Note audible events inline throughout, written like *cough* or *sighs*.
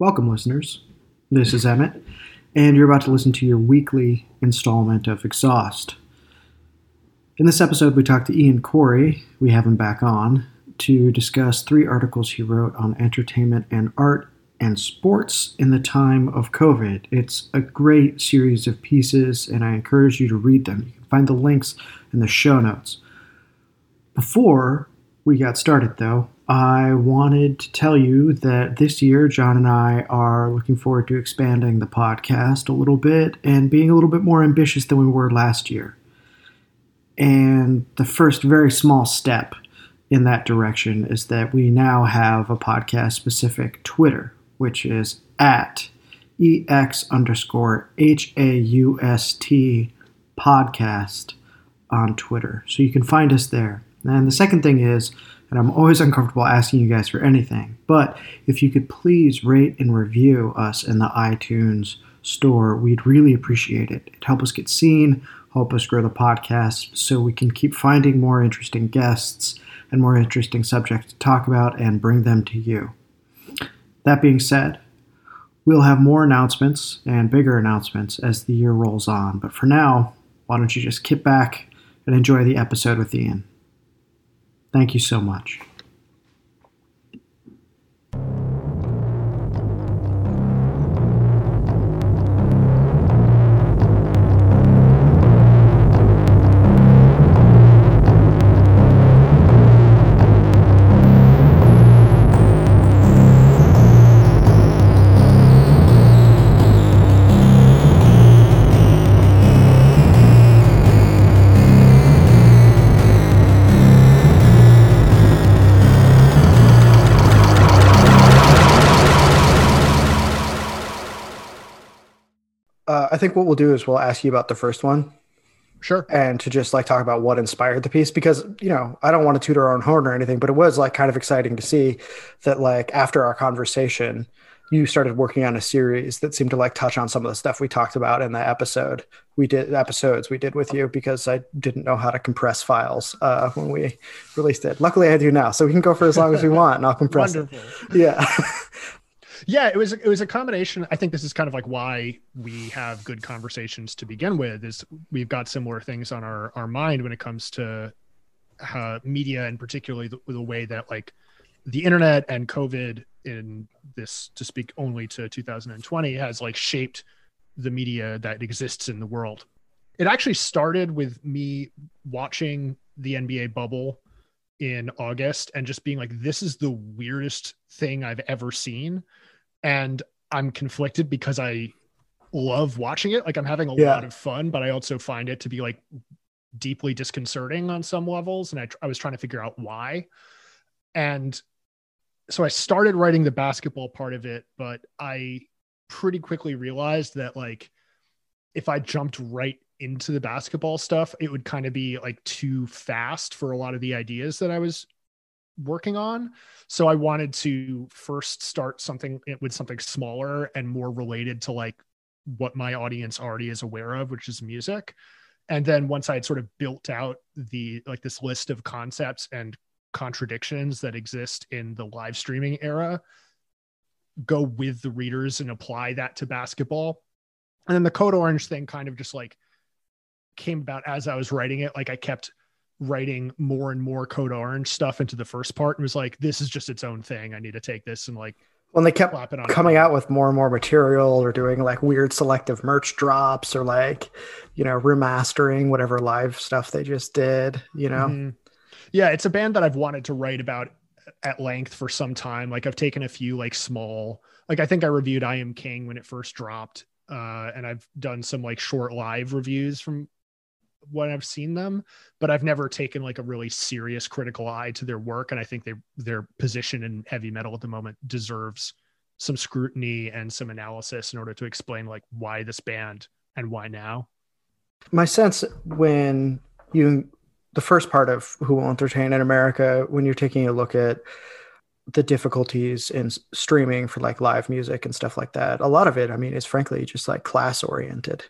Welcome, listeners. This is Emmett, and you're about to listen to your weekly installment of Exhaust. In this episode, we talked to Ian Corey, we have him back on, to discuss three articles he wrote on entertainment and art and sports in the time of COVID. It's a great series of pieces, and I encourage you to read them. You can find the links in the show notes. Before we got started, though, I wanted to tell you that this year, John and I are looking forward to expanding the podcast a little bit and being a little bit more ambitious than we were last year. And the first very small step in that direction is that we now have a podcast specific Twitter, which is at ex underscore h a u s t podcast on Twitter. So you can find us there. And the second thing is, and I'm always uncomfortable asking you guys for anything, but if you could please rate and review us in the iTunes store, we'd really appreciate it. It helps us get seen, help us grow the podcast so we can keep finding more interesting guests and more interesting subjects to talk about and bring them to you. That being said, we'll have more announcements and bigger announcements as the year rolls on, but for now, why don't you just kick back and enjoy the episode with Ian? Thank you so much. Think what we'll do is we'll ask you about the first one. Sure. And to just like talk about what inspired the piece because, you know, I don't want to toot our own horn or anything, but it was like kind of exciting to see that like after our conversation, you started working on a series that seemed to like touch on some of the stuff we talked about in the episode we did episodes we did with you because I didn't know how to compress files uh, when we released it. Luckily, I do now, so we can go for as long as we *laughs* want, and I'll compress Wonderful. it. Yeah. *laughs* yeah it was it was a combination. I think this is kind of like why we have good conversations to begin with is we've got similar things on our our mind when it comes to uh, media and particularly the, the way that like the internet and covid in this to speak only to 2020 has like shaped the media that exists in the world. It actually started with me watching the nba bubble in august and just being like this is the weirdest thing i've ever seen and I'm conflicted because I love watching it. Like I'm having a Yeah. lot of fun, but I also find it to be like deeply disconcerting on some levels. And I, I was trying to figure out why. And so I started writing the basketball part of it, but I pretty quickly realized that like if I jumped right into the basketball stuff, it would kind of be like too fast for a lot of the ideas that I was working on. So I wanted to first start something eh, with something smaller and more related to like what my audience already is aware of, which is music. And then once I had sort of built out the like this list of concepts and contradictions that exist in the live streaming era, go with the readers and apply that to basketball. And then the Code Orange thing kind of just like came about as I was writing it. Like I kept writing more and more Code Orange stuff into the first part and was like, this is just its own thing. I need to take this and like When they kept coming out with more and more material or doing like weird selective merch drops or like, you know, remastering whatever live stuff they just did, you know? Mhm. Yeah, it's a band that I've wanted to write about at length for some time. Like I've taken a few like small, like I think I reviewed I Am King when it first dropped. Uh, and I've done some like short live reviews from when I've seen them, but I've never taken like a really serious critical eye to their work. And I think they their position in heavy metal at the moment deserves some scrutiny and some analysis in order to explain like why this band and why now. my sense when you the first part of who will entertain in america when you're taking a look at the difficulties in streaming for like live music and stuff like that a lot of it i mean is frankly just like class oriented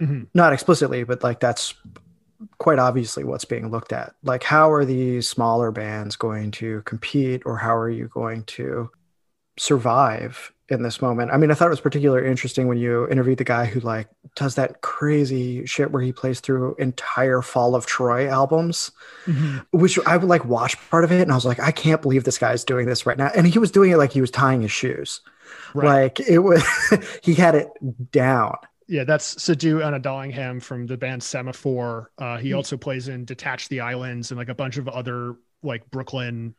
Mhm. not explicitly but like that's quite obviously what's being looked at like how are these smaller bands going to compete or how are you going to survive in this moment. I mean, I thought it was particularly interesting when you interviewed the guy who like does that crazy shit where he plays through entire Fall of Troy albums, mm-hmm. which I would like watch part of it and I was like, I can't believe this guy's doing this right now. And he was doing it like he was tying his shoes. Right. Like it was *laughs* he had it down. Yeah, that's Sadhu Annadallingham from the band Semaphore. Uh, he mm-hmm. also plays in Detach the Islands and like a bunch of other like Brooklyn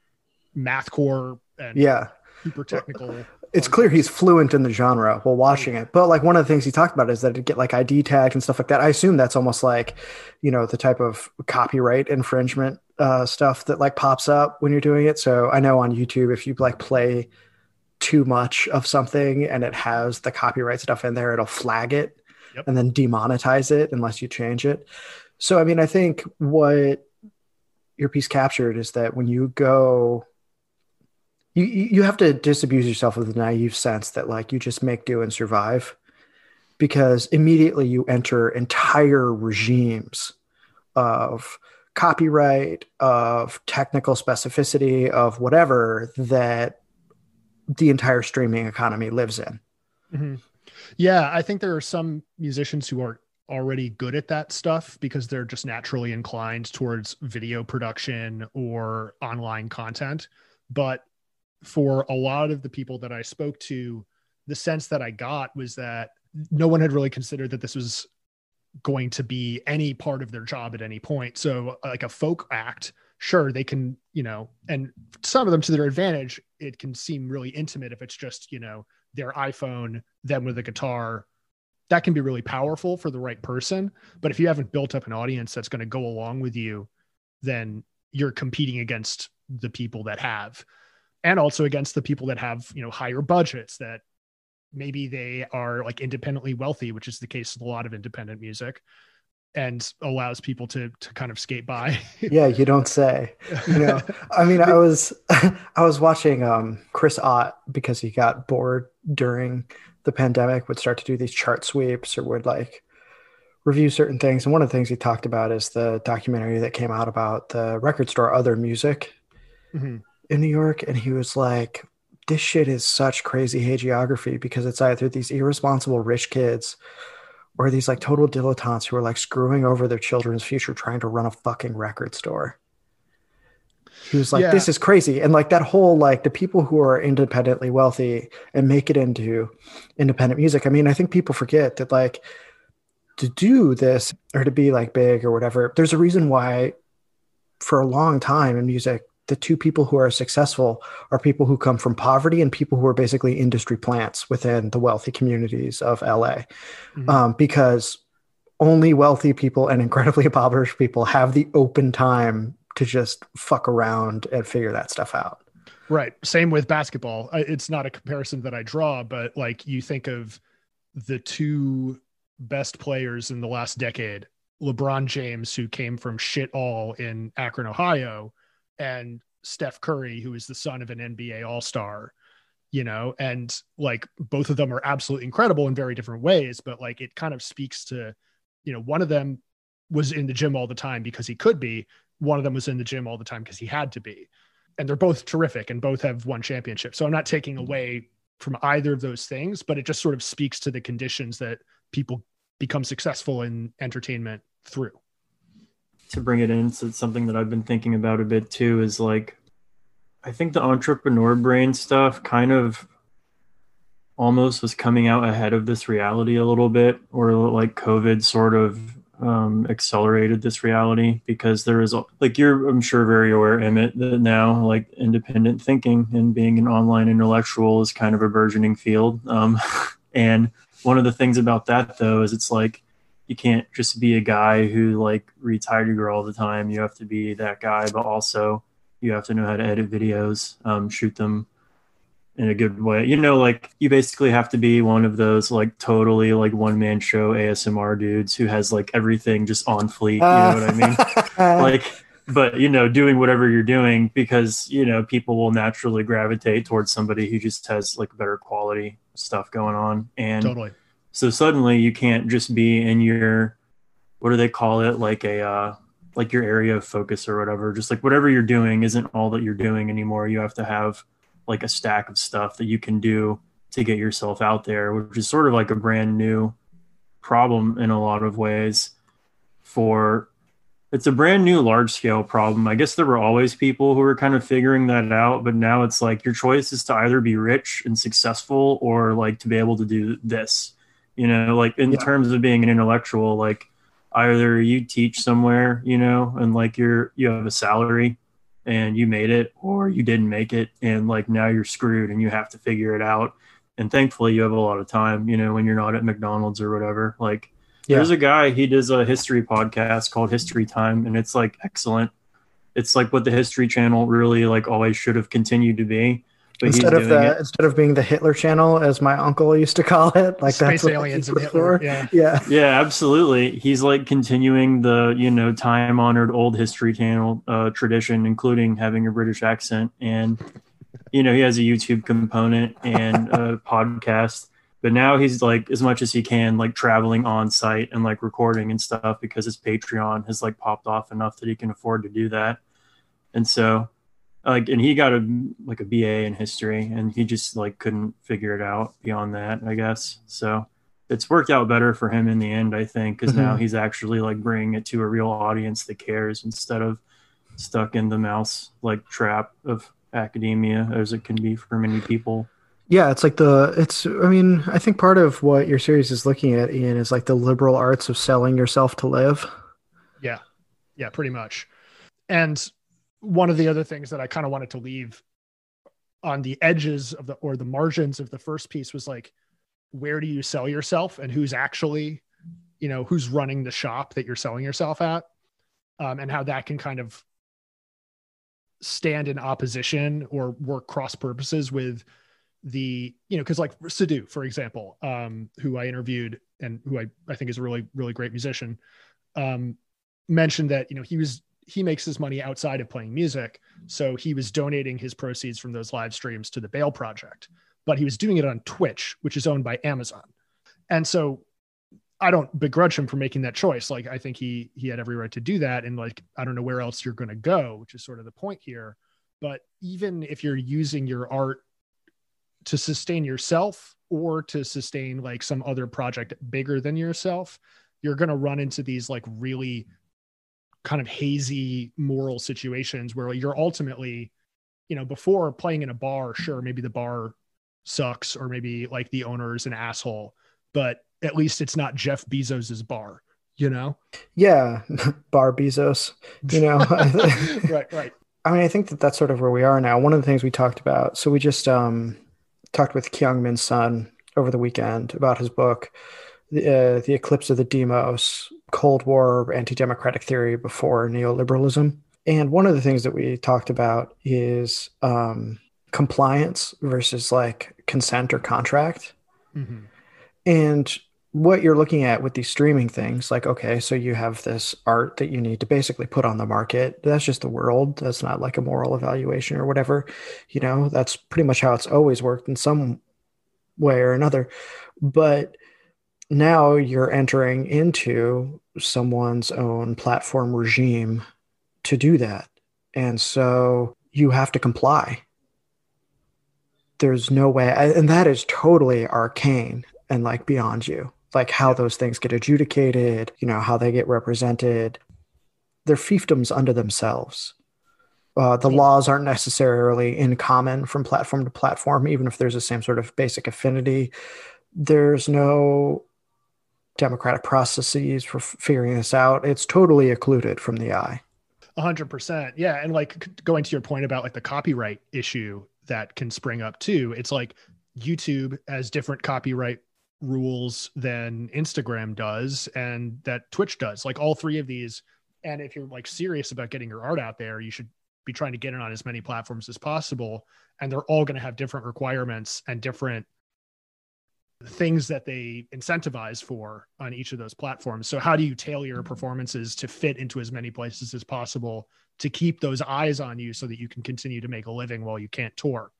mathcore and yeah super technical it's clear he's fluent in the genre while watching it. But like one of the things he talked about is that it get like ID tags and stuff like that. I assume that's almost like, you know, the type of copyright infringement uh, stuff that like pops up when you're doing it. So I know on YouTube if you like play too much of something and it has the copyright stuff in there, it'll flag it yep. and then demonetize it unless you change it. So I mean, I think what your piece captured is that when you go you you have to disabuse yourself of the naive sense that like you just make do and survive because immediately you enter entire regimes of copyright of technical specificity of whatever that the entire streaming economy lives in mm-hmm. Yeah i think there are some musicians who are already good at that stuff because they're just naturally inclined towards video production or online content but for a lot of the people that I spoke to, the sense that I got was that no one had really considered that this was going to be any part of their job at any point. So, like a folk act, sure, they can, you know, and some of them to their advantage, it can seem really intimate if it's just, you know, their iPhone, them with a guitar. That can be really powerful for the right person. But if you haven't built up an audience that's going to go along with you, then you're competing against the people that have and also against the people that have you know higher budgets that maybe they are like independently wealthy which is the case with a lot of independent music and allows people to to kind of skate by. *laughs* Yeah you don't say. You know *laughs* i mean i was *laughs* i was watching um chris ott because he got bored during the pandemic would start to do these chart sweeps or would like review certain things. And one of the things he talked about is the documentary that came out about the record store other music mm-hmm. in New York, and he was like, "This shit is such crazy hagiography because it's either these irresponsible rich kids." Or these like total dilettantes who are like screwing over their children's future trying to run a fucking record store. He was like yeah. this is crazy. And like that whole like the people who are independently wealthy and make it into independent music. I mean i think people forget that like to do this or to be like big or whatever there's a reason why for a long time in music the two people who are successful are people who come from poverty and people who are basically industry plants within the wealthy communities of LA. Mm-hmm. Um, because only wealthy people and incredibly *laughs* impoverished people have the open time to just fuck around and figure that stuff out. Right. Same with basketball. It's not a comparison that I draw, but like you think of the two best players in the last decade LeBron James, who came from shit all in Akron, Ohio, and Steph Curry, who is the son of an NBA All Star, you know, and like both of them are absolutely incredible in very different ways, but like it kind of speaks to, you know, one of them was in the gym all the time because he could be, one of them was in the gym all the time because he had to be. And they're both terrific and both have won championships. So I'm not taking mm-hmm. away from either of those things, but it just sort of speaks to the conditions that people become successful in entertainment through to bring it in, so something that I've been thinking about a bit too is like, I think the entrepreneur brain stuff kind of almost was coming out ahead of this reality a little bit, or like COVID sort of um, accelerated this reality because there is like you're I'm sure very aware Emmett that now like independent thinking and being an online intellectual is kind of a burgeoning field. Um, *laughs* and one of the things about that though is it's like you can't just be a guy who like reads Heidegger all the time. You have to be that guy, but also you have to know how to edit videos, um, shoot them in a good way. You know, like you basically have to be one of those like totally like one man show ASMR dudes who has like everything just on fleet. You know what I mean? *laughs* like, but you know, doing whatever you're doing because you know people will naturally gravitate towards somebody who just has like better quality stuff going on. And totally so suddenly you can't just be in your what do they call it like a uh, like your area of focus or whatever. Just like whatever you're doing isn't all that you're doing anymore. You have to have like a stack of stuff that you can do to get yourself out there, which is sort of like a brand new problem in a lot of ways for it's a brand new large scale problem. I guess there were always people who were kind of figuring that out, but now it's like your choice is to either be rich and successful or like to be able to do this. You know, like in yeah. terms of being an intellectual, like either you teach somewhere, you know, and like you're you have a salary and you made it or you didn't make it and like now you're screwed and you have to figure it out. And thankfully you have a lot of time, you know, when you're not at McDonald's or whatever. Like yeah. There's a guy, he does a history podcast called History Time, and it's like excellent. It's like what the History Channel really like always should have continued to be. But instead of the it. instead of being the Hitler Channel, as my uncle used to call it, like Space that's aliens and Hitler. Yeah, yeah, yeah, absolutely. He's like continuing the you know time honored old History Channel uh, tradition, including having a British accent, and you know he has a YouTube component and a *laughs* podcast but now he's like as much as he can like traveling on site and like recording and stuff because his patreon has like popped off enough that he can afford to do that and so like and he got a like a ba in history and he just like couldn't figure it out beyond that i guess so it's worked out better for him in the end i think because mm-hmm. now he's actually like bringing it to a real audience that cares instead of stuck in the mouse like trap of academia as it can be for many people yeah, it's like the it's I mean, I think part of what your series is looking at, Ian, is like the liberal arts of selling yourself to live. Yeah. Yeah, pretty much. And one of the other things that I kind of wanted to leave on the edges of the or the margins of the first piece was like where do you sell yourself and who's actually you know who's running the shop that you're selling yourself at? Um, and how that can kind of stand in opposition or work cross purposes with the you know because like Sadhu for example um who I interviewed and who I I think is a really really great musician um mentioned that you know he was he makes his money outside of playing music. So he was donating his proceeds from those live streams to the Bail project but he was doing it on Twitch which is owned by Amazon. And so I don't begrudge him for making that choice. Like I think he he had every right to do that. And like I don't know where else you're to go which is sort of the point here. But even if you're using your art to sustain yourself or to sustain like some other project bigger than yourself, you're to run into these like really kind of hazy moral situations where you're ultimately, you know, before playing in a bar, sure, maybe the bar sucks or maybe like the owner is an asshole, but at least it's not Jeff Bezos's bar, you know? Yeah, *laughs* bar Bezos, you know? *laughs* *laughs* right, right. I mean, I think that that's sort of where we are now. One of the things we talked about, so we just, um, talked with Kyung Min Sun over the weekend about his book, the, uh, the Eclipse of the Demos Cold War Anti Democratic Theory Before Neoliberalism. And one of the things that we talked about is um, compliance versus like consent or contract. Mm-hmm. And what you're looking at with these streaming things like okay so you have this art that you need to basically put on the market that's just the world that's not like a moral evaluation or whatever you know that's pretty much how it's always worked in some way or another but now you're entering into someone's own platform regime to do that and so you have to comply there's no way and that is totally arcane and like beyond you like how those things get adjudicated, you know, how they get represented. They're fiefdoms unto themselves. Uh, the laws aren't necessarily in common from platform to platform, even if there's the same sort of basic affinity. There's no democratic processes for figuring this out. It's totally occluded from the eye. A hundred percent. Yeah. And like going to your point about like the copyright issue that can spring up too, it's like YouTube has different copyright rules than Instagram does and that Twitch does. Like all three of these. And if you're like serious about getting your art out there, you should be trying to get it on as many platforms as possible. And they're all going to have different requirements and different things that they incentivize for on each of those platforms. So how do you tailor your performances to fit into as many places as possible to keep those eyes on you so that you can continue to make a living while you can't tour?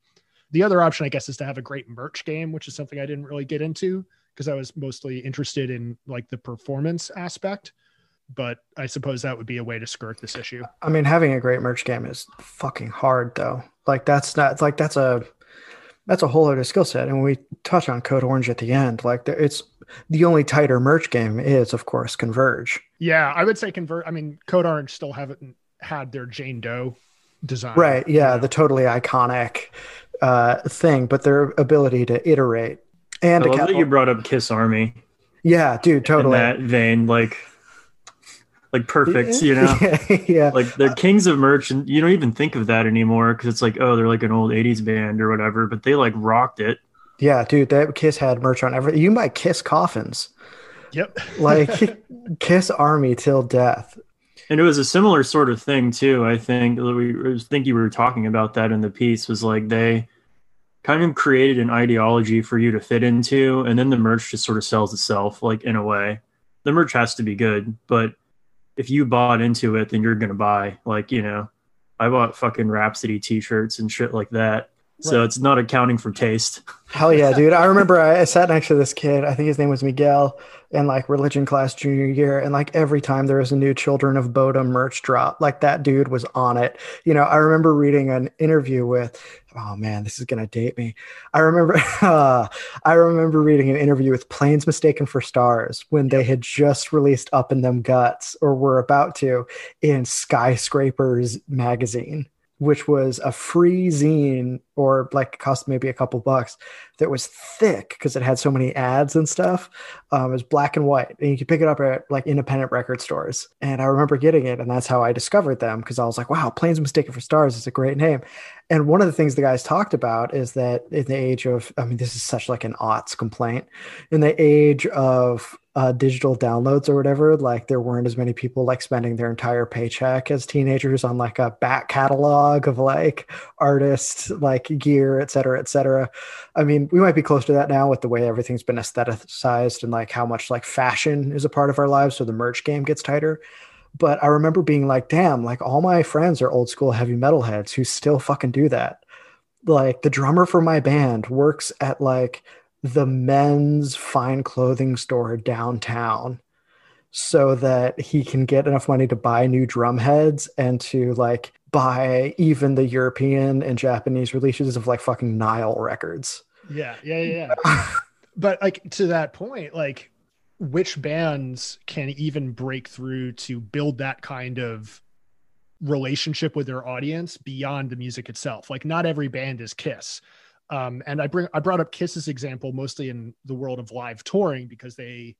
The other option, I guess, is to have a great merch game, which is something I didn't really get into because I was mostly interested in like the performance aspect. But I suppose that would be a way to skirt this issue. I mean, having a great merch game is fucking hard, though. Like that's not like that's a that's a whole other skill set. And when we touch on Code Orange at the end, like it's the only tighter merch game is, of course, Converge. Yeah, I would say Converge. I mean, Code Orange still haven't had their Jane Doe design. Right. Yeah, the totally iconic uh, thing, but their ability to iterate and I love that you brought up Kiss Army. Yeah, dude, totally. In that vein, like like perfect, you know. *laughs* yeah, Like they're kings of merch, and you don't even think of that anymore because it's like, oh, they're like an old '80s band or whatever. But they like rocked it. Yeah, dude, that Kiss had merch on everything. You can buy Kiss coffins. Yep. like *laughs* Kiss Army till death. And it was a similar sort of thing too. I think we I think you were talking about that in the piece was like they kind of created an ideology for you to fit into, and then the merch just sort of sells itself, like in a way. The merch has to be good, but if you bought into it, then you're gonna buy. Like you know, I bought fucking Rhapsody T-shirts and shit like that. So it's not accounting for taste. *laughs* Hell yeah, dude! I remember I, I sat next to this kid. I think his name was Miguel, in like religion class junior year and like every time there was a new children of bodom merch drop like that dude was on it you know i remember reading an interview with oh man this is gonna date me i remember *laughs* uh, i remember reading an interview with planes mistaken for stars when they had just released up in them guts or were about to in skyscrapers magazine which was a free zine or like cost maybe a couple bucks that was thick because it had so many ads and stuff. Um, it was black and white, and you could pick it up at like independent record stores. And I remember getting it, and that's how I discovered them because I was like, "Wow, Planes Mistaken for Stars is a great name." And one of the things the guys talked about is that in the age of, I mean, this is such like an aughts complaint. In the age of uh, digital downloads or whatever, like there weren't as many people like spending their entire paycheck as teenagers on like a back catalog of like artists, like gear, et cetera, et cetera. I mean, we might be close to that now with the way everything's been aestheticized and like how much like fashion is a part of our lives. So the merch game gets tighter. But I remember being like, damn, like all my friends are old school heavy metal heads who still fucking do that. Like the drummer for my band works at like the men's fine clothing store downtown so that he can get enough money to buy new drum heads and to like buy even the European and Japanese releases of like fucking Nile records. Yeah, yeah, yeah. but like to that point, like which bands can even break through to build that kind of relationship with their audience beyond the music itself? Like not every band is Kiss. Um, and I bring I brought up Kiss's example mostly in the world of live touring because they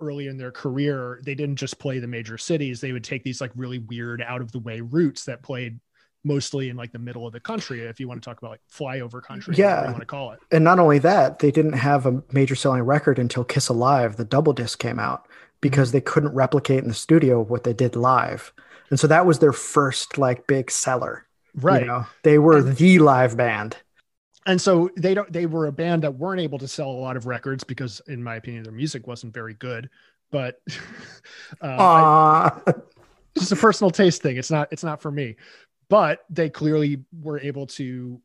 early in their career they didn't just play the major cities they would take these like really weird out of the way routes that played mostly in like the middle of the country if you want to talk about like flyover country yeah. you want to call it. And not only that they didn't have a major selling record until kiss alive the double disc came out because mm-hmm. they couldn't replicate in the studio what they did live. And so that was their first like big seller right. you know? they were and, the live band. And so they don't they were a band that weren't able to sell a lot of records because in my opinion their music wasn't very good. But *laughs* uh, I, just a personal taste thing. It's not it's not for me but they clearly were able to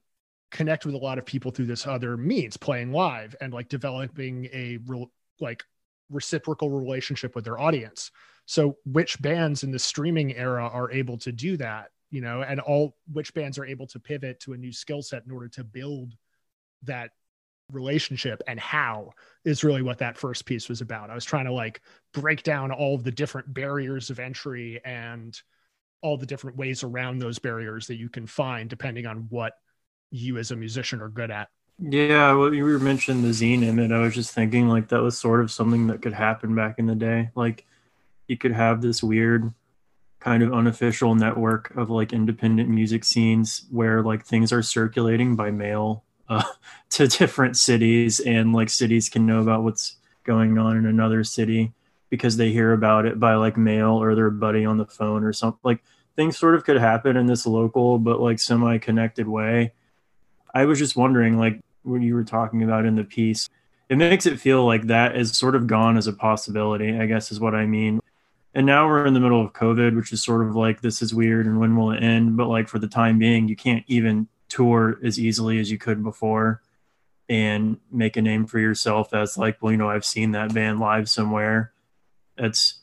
connect with a lot of people through this other means playing live and like developing a real like reciprocal relationship with their audience so which bands in the streaming era are able to do that you know, and all which bands are able to pivot to a new skill set in order to build that relationship and how is really what that first piece was about. I was trying to like break down all of the different barriers of entry and all the different ways around those barriers that you can find depending on what you as a musician are good at. Yeah, well, you were mentioning the zine image. I was just thinking like that was sort of something that could happen back in the day. Like you could have this weird kind of unofficial network of like independent music scenes where like things are circulating by mail uh, *laughs* to different cities and like cities can know about what's going on in another city because they hear about it by like mail or their buddy on the phone or something like things sort of could happen in this local but like semi connected way. I was just wondering like what you were talking about in the piece it makes it feel like that is sort of gone as a possibility i guess is what i mean. And now we're in the middle of covid which is sort of like this is weird and when will it end? But like for the time being you can't even tour as easily as you could before and make a name for yourself as like well you know i've seen that band live somewhere it's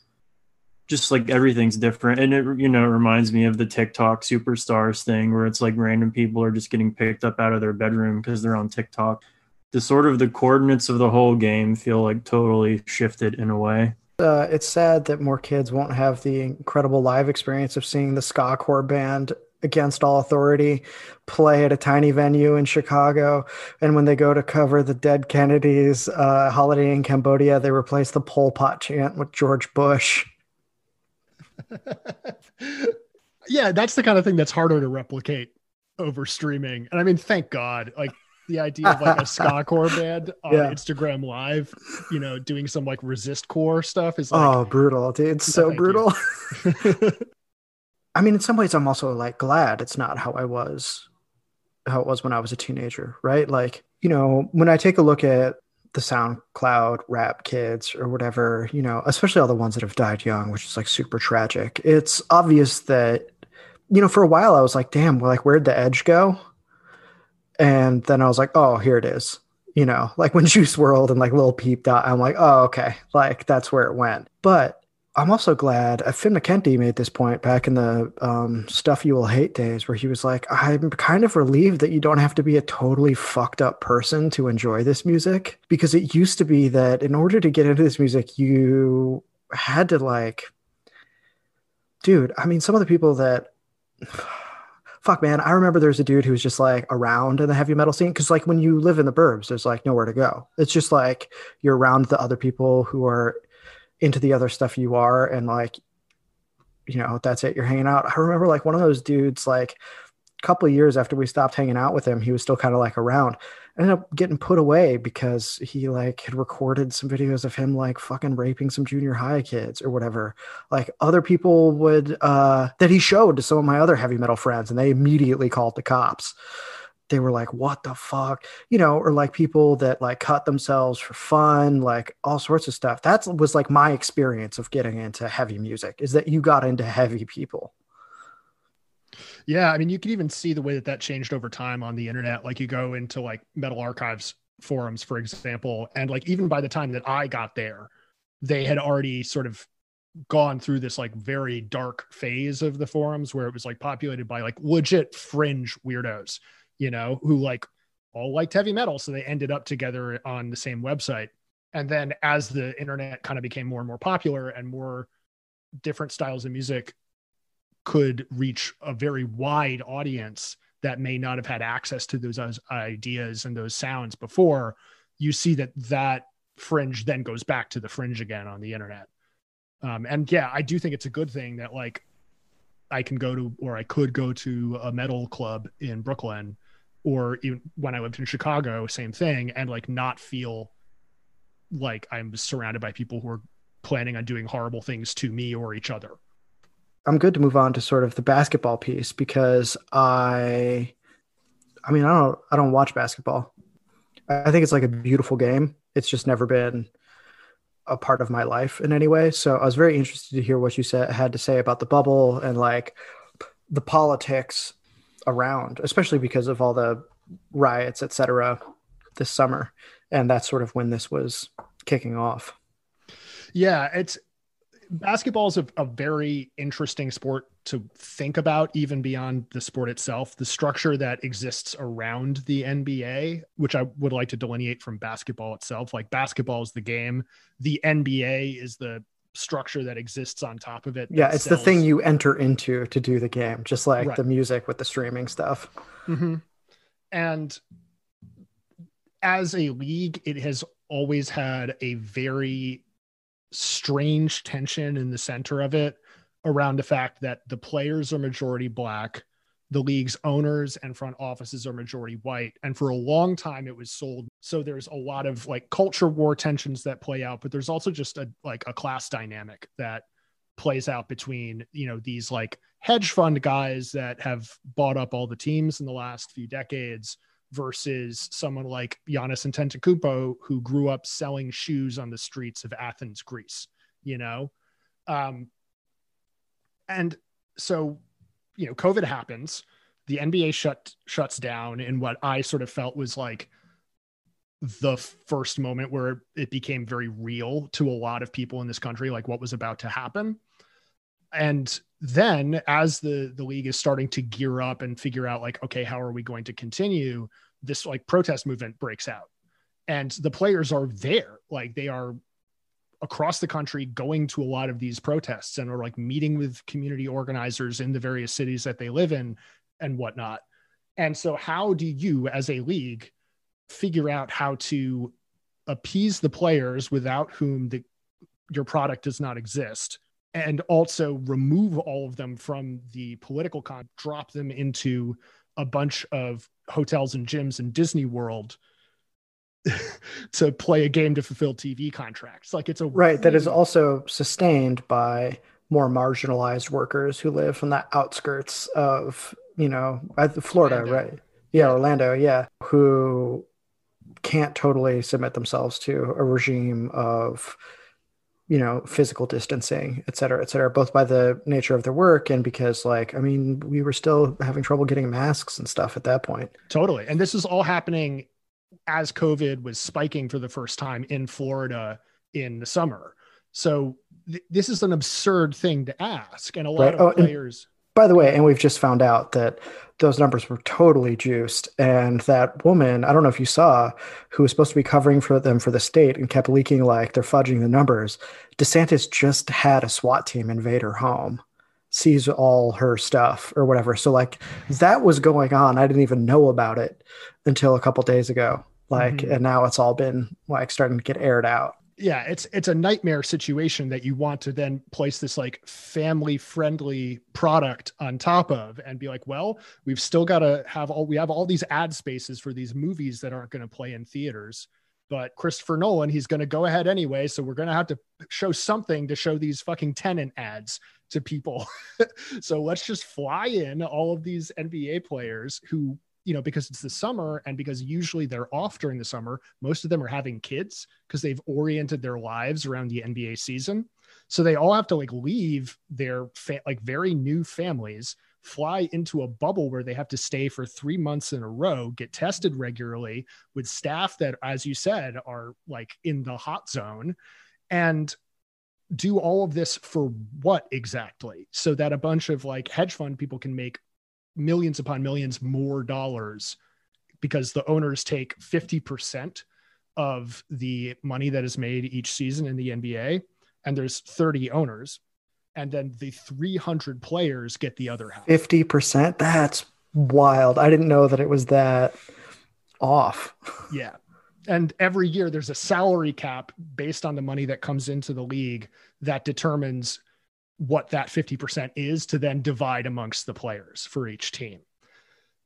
just like everything's different. And it you know it reminds me of the tiktok superstars thing where it's like random people are just getting picked up out of their bedroom because they're on tiktok. The sort of the coordinates of the whole game feel like totally shifted in a way. Uh, it's sad that more kids won't have the incredible live experience of seeing the ska core band against all authority play at a tiny venue in Chicago. And when they go to cover the dead Kennedys uh, holiday in Cambodia, they replace the Pol Pot chant with George Bush. *laughs* yeah, that's the kind of thing that's harder to replicate over streaming. And I mean, thank God, like the idea of like a *laughs* ska core band on yeah. Instagram live, you know, doing some like resist core stuff is like, oh brutal, dude. It's so brutal. *laughs* I mean, in some ways, I'm also like glad it's not how I was, how it was when I was a teenager, right? Like, you know, when I take a look at the SoundCloud rap kids or whatever, you know, especially all the ones that have died young, which is like super tragic. It's obvious that, you know, for a while I was like, damn, well, like, where'd the edge go? And then I was like, oh, here it is. You know, like when *laughs* Juice WRLD and like Lil Peep dot, I'm like, oh, okay, like that's where it went. But I'm also glad uh, Finn McKenty made this point back in the um, Stuff You Will Hate days, where he was like, I'm kind of relieved that you don't have to be a totally fucked up person to enjoy this music. Because it used to be that in order to get into this music, you had to, like, dude, I mean, some of the people that. *sighs* Fuck man, I remember there's a dude who was just like around in the heavy metal scene because like when you live in the burbs, there's like nowhere to go. It's just like you're around the other people who are into the other stuff you are and like you know that's it you're hanging out. I remember like one of those dudes like a couple years after we stopped hanging out with him he was still kind of like around. I ended up getting put away because he like had recorded some videos of him like fucking raping some junior high kids or whatever. Like other people would uh that he showed to some of my other heavy metal friends and they immediately called the cops they were like, what the fuck? You know, or like people that like cut themselves for fun, like all sorts of stuff. That was like my experience of getting into heavy music is that you got into heavy people. Yeah. I mean, you can even see the way that that changed over time on the internet. Like you go into like metal archives forums, for example, and like even by the time that I got there, they had already sort of gone through this like very dark phase of the forums where it was like populated by like legit fringe weirdos you know, who like all liked heavy metal. So they ended up together on the same website. And then as the internet kind of became more and more popular and more different styles of music could reach a very wide audience that may not have had access to those ideas and those sounds before, you see that that fringe then goes back to the fringe again on the internet. Um, and yeah, I do think it's a good thing that like I can go to or I could go to a metal club in Brooklyn or even when I lived in Chicago, same thing, and like not feel like I'm surrounded by people who are planning on doing horrible things to me or each other. I'm good to move on to sort of the basketball piece because I I mean I don't I don't watch basketball. I think it's like a beautiful game. It's just never been a part of my life in any way. So I was very interested to hear what you said had to say about the bubble and like the politics around, especially because of all the riots, etc., this summer, and that's sort of when this was kicking off. Yeah, it's basketball is a, a, very interesting sport to think about, even beyond the sport itself. The structure that exists around the NBA, which I would like to delineate from basketball itself. Like basketball is the game, the NBA is the structure that exists on top of it. Yeah, it's sells. the thing you enter into to do the game, just like right. the music with the streaming stuff. Mm-hmm. And as a league, it has always had a very strange tension in the center of it around the fact that the players are majority black the league's owners and front offices are majority white and for a long time it was sold so there's a lot of like culture war tensions that play out but there's also just a like a class dynamic that plays out between you know these like hedge fund guys that have bought up all the teams in the last few decades versus someone like Giannis Antetokounmpo who grew up selling shoes on the streets of Athens, Greece, you know? Um, and so you know, COVID happens, the NBA shut shuts down in what I sort of felt was like the first moment where it became very real to a lot of people in this country, like what was about to happen. and then as the the league is starting to gear up and figure out like okay how are we going to continue? This like protest movement breaks out. And the players are there. Like they are across the country going to a lot of these protests and are like meeting with community organizers in the various cities that they live in and whatnot. And so how do you as a league figure out how to appease the players without whom the your product does not exist? And also remove all of them from the political con drop them into a bunch of hotels and gyms in disney world *laughs* to play a game to fulfill tv contracts. Like it's a right that is also sustained by more marginalized workers who live from the outskirts of you know uh, florida orlando. right? Yeah. Orlando yeah. Who can't totally submit themselves to a regime of you know physical distancing et cetera et cetera both by the nature of their work and because like i mean we were still having trouble getting masks and stuff at that point. Totally. And this is all happening as covid was spiking for the first time in florida in the summer so th- this is an absurd thing to ask and a lot right. of oh, players by the way, and we've just found out that those numbers were totally juiced. And that woman, I don't know if you saw, who was supposed to be covering for them for the state and kept leaking like they're fudging the numbers. DeSantis just had a SWAT team invade her home, seize all her stuff or whatever. So, like, that was going on. I didn't even know about it until a couple days ago. Like, mm-hmm. and now it's all been like starting to get aired out yeah it's it's a nightmare situation that you want to then place this like family friendly product on top of and be like well we've still got to have all we have all these ad spaces for these movies that aren't going to play in theaters but christopher nolan he's going to go ahead anyway so we're going to have to show something to show these fucking Tenet ads to people *laughs* so let's just fly in all of these nba players who you know, because it's the summer and because usually they're off during the summer, most of them are having kids because they've oriented their lives around the NBA season. So they all have to like leave their fa- like very new families, fly into a bubble where they have to stay for three months in a row, get tested regularly with staff that, as you said, are like in the hot zone and do all of this for what exactly? So that a bunch of like hedge fund people can make millions upon millions more dollars because the owners take 50% of the money that is made each season in the NBA and there's 30 owners and then the 300 players get the other half. 50%? That's wild. I didn't know that it was that off. yeah. And every year there's a salary cap based on the money that comes into the league that determines what that 50% is to then divide amongst the players for each team,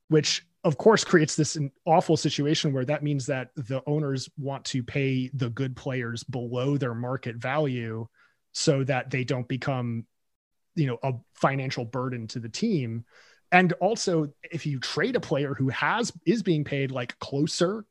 which of course creates this awful situation where that means that the owners want to pay the good players below their market value so that they don't become you know a financial burden to the team. And also if you trade a player who has is being paid like closer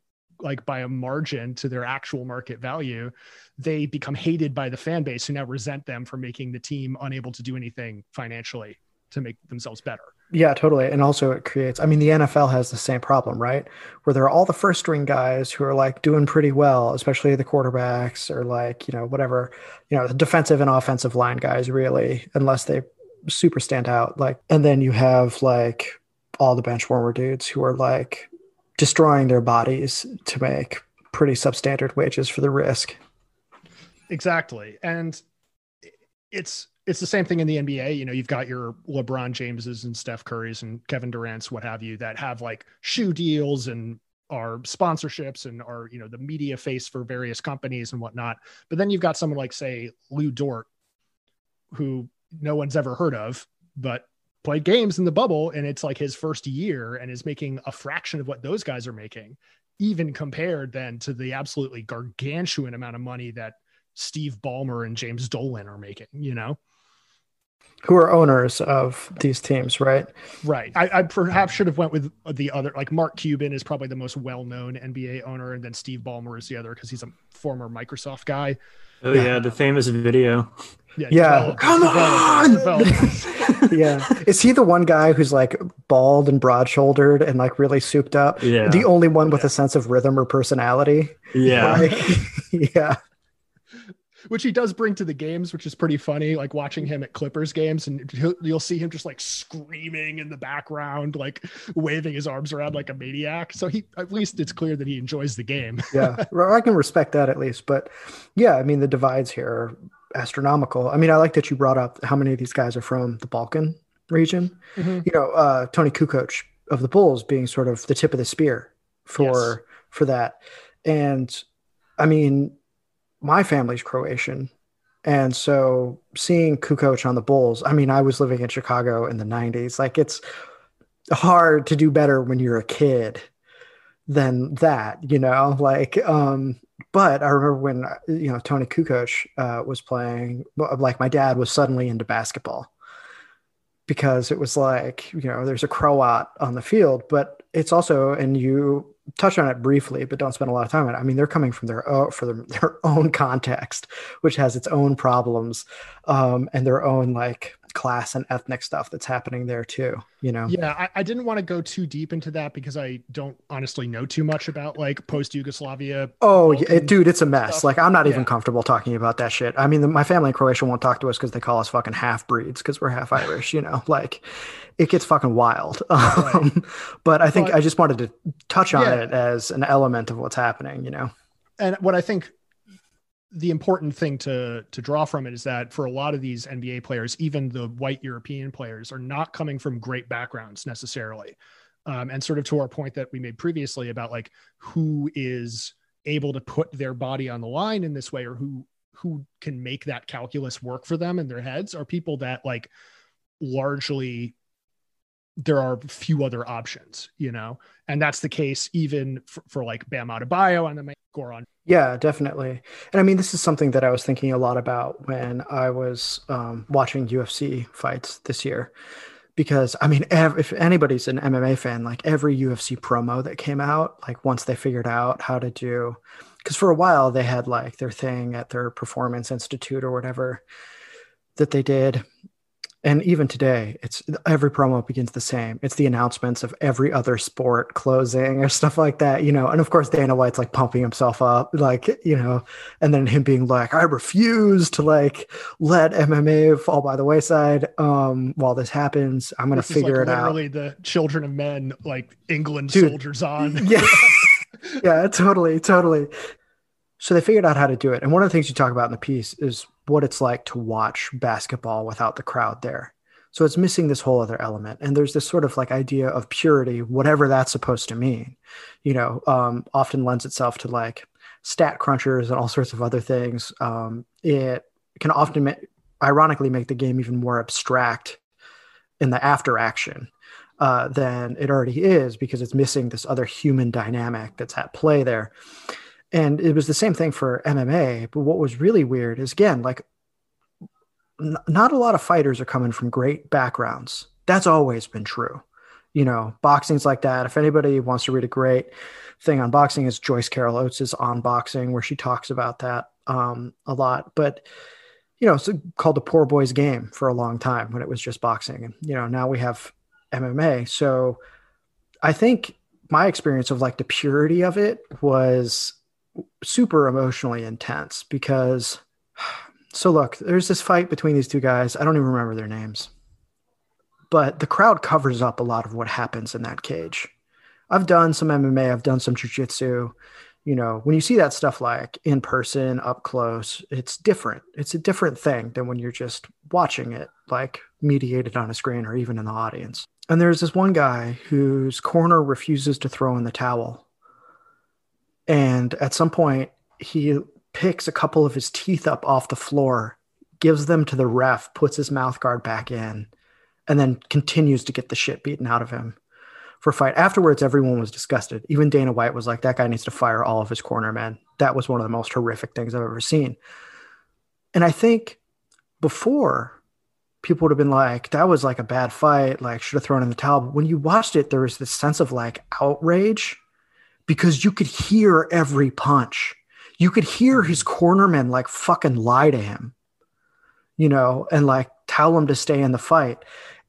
like by a margin to their actual market value, they become hated by the fan base who now resent them for making the team unable to do anything financially to make themselves better. Yeah, totally. And also it creates I mean the NFL has the same problem, right? Where there are all the first string guys who are like doing pretty well, especially the quarterbacks or like, you know, whatever, you know, the defensive and offensive line guys really, unless they super stand out. Like and then you have like all the bench warmer dudes who are like destroying their bodies to make pretty substandard wages for the risk. Exactly. And it's it's the same thing in the NBA. You know, you've got your LeBron Jameses and Steph Currys and Kevin Durant's, what have you, that have like shoe deals and are sponsorships and are, you know, the media face for various companies and whatnot. But then you've got someone like, say, Lu Dort, who no one's ever heard of, but played games in the bubble and it's like his first year and is making a fraction of what those guys are making even compared then to the absolutely gargantuan amount of money that Steve Ballmer and James Dolan are making, you know? Who are owners of these teams, right? Right. I, I perhaps should have went with the other, like Mark Cuban is probably the most well-known NBA owner, and then Steve Ballmer is the other because he's a former Microsoft guy. Oh yeah, yeah the famous video. Yeah, yeah. come on. *laughs* yeah, is he the one guy who's like bald and broad-shouldered and like really souped up? Yeah, the only one with yeah. a sense of rhythm or personality. Yeah, *laughs* like, yeah. which he does bring to the games, which is pretty funny. Like watching him at Clippers games, and you'll see him just like screaming in the background, like waving his arms around like a maniac. So he, at least, it's clear that he enjoys the game. yeah, *laughs* I can respect that at least. But yeah, I mean, the divides here are astronomical. I mean, I like that you brought up how many of these guys are from the Balkan region. Mm-hmm. You know, uh, Toni Kukoc of the Bulls being sort of the tip of the spear for yes. for that, and I mean my family's Croatian. And so seeing Kukoc on the Bulls, I mean, I was living in Chicago in the 90s. Like it's hard to do better when you're a kid than that, you know? Like, um, but I remember when, you know, Toni Kukoc uh, was playing, like my dad was suddenly into basketball because it was like, you know, there's a Croat on the field, but it's also, and you touch on it briefly, but don't spend a lot of time on it. I mean, they're coming from their own, for their, their *laughs* own context, which has its own problems um, and their own like class and ethnic stuff that's happening there too. You know? Yeah, I, I didn't want to go too deep into that because I don't honestly know too much about like post Yugoslavia. Oh, yeah, dude, it's a mess. Stuff. Like, I'm not yeah. even comfortable talking about that shit. I mean, the, my family in Croatia won't talk to us because they call us fucking half breeds because we're half Irish. You know, like it gets fucking wild. *laughs* Right. Um, but I think but, I just wanted to touch on yeah. it as an element of what's happening, you know. And what I think the important thing to to draw from it is that for a lot of these NBA players, even the white European players, are not coming from great backgrounds necessarily. Um, and sort of to our point that we made previously about like who is able to put their body on the line in this way or who who can make that calculus work for them in their heads are people that like largely there are few other options, you know, and that's the case even for, for like Bam Adebayo and the Goran. Yeah, definitely. And I mean, this is something that I was thinking a lot about when I was um, watching UFC fights this year, because I mean, ev- if anybody's an MMA fan, like every UFC promo that came out, like once they figured out how to do, because for a while they had like their thing at their performance institute or whatever that they did and even today it's every promo begins the same. It's the announcements of every other sport closing or *laughs* stuff like that you know? And of course dana white's like pumping himself up like you know? And then him being like i refuse to like let mma fall by the wayside um while this happens. I'm gonna this figure like it out. literally the children of men like england Dude, soldiers on. *laughs* yeah. Yeah totally totally. So they figured out how to do it. And one of the things you talk about in the piece is what it's like to watch basketball without the crowd there. So it's missing this whole other element. And there's this sort of like idea of purity, whatever that's supposed to mean, you know, um, often lends itself to like stat crunchers and all sorts of other things. Um, it can often, ma- ironically, make the game even more abstract in the after action uh, than it already is because it's missing this other human dynamic that's at play there and it was the same thing for MMA. But what was really weird is again, like, n- not a lot of fighters are coming from great backgrounds. That's always been true. You know, boxing's like that. If anybody wants to read a great thing on boxing, is Joyce Carol Oates' on boxing, where she talks about that um, a lot. But you know, it's called the poor boys game for a long time when it was just boxing. And you know, now we have MMA. So I think my experience of like the purity of it was super emotionally intense because so look, there's this fight between these two guys. I don't even remember their names. But the crowd covers up a lot of what happens in that cage. I've done some MMA, I've done some jiu-jitsu. You know, when you see that stuff like in person, up close, it's different. It's a different thing than when you're just watching it, like mediated on a screen or even in the audience. And there's this one guy whose corner refuses to throw in the towel and at some point, he picks a couple of his teeth up off the floor, gives them to the ref, puts his mouth guard back in, and then continues to get the shit beaten out of him for a fight. Afterwards, everyone was disgusted. Even Dana White was like, that guy needs to fire all of his corner men. That was one of the most horrific things I've ever seen. And I think before, people would have been like, that was like a bad fight, like, should have thrown in the towel. But when you watched it, there was this sense of like outrage because you could hear every punch. You could hear his mm-hmm. cornermen like fucking lie to him, you know, and like tell him to stay in the fight.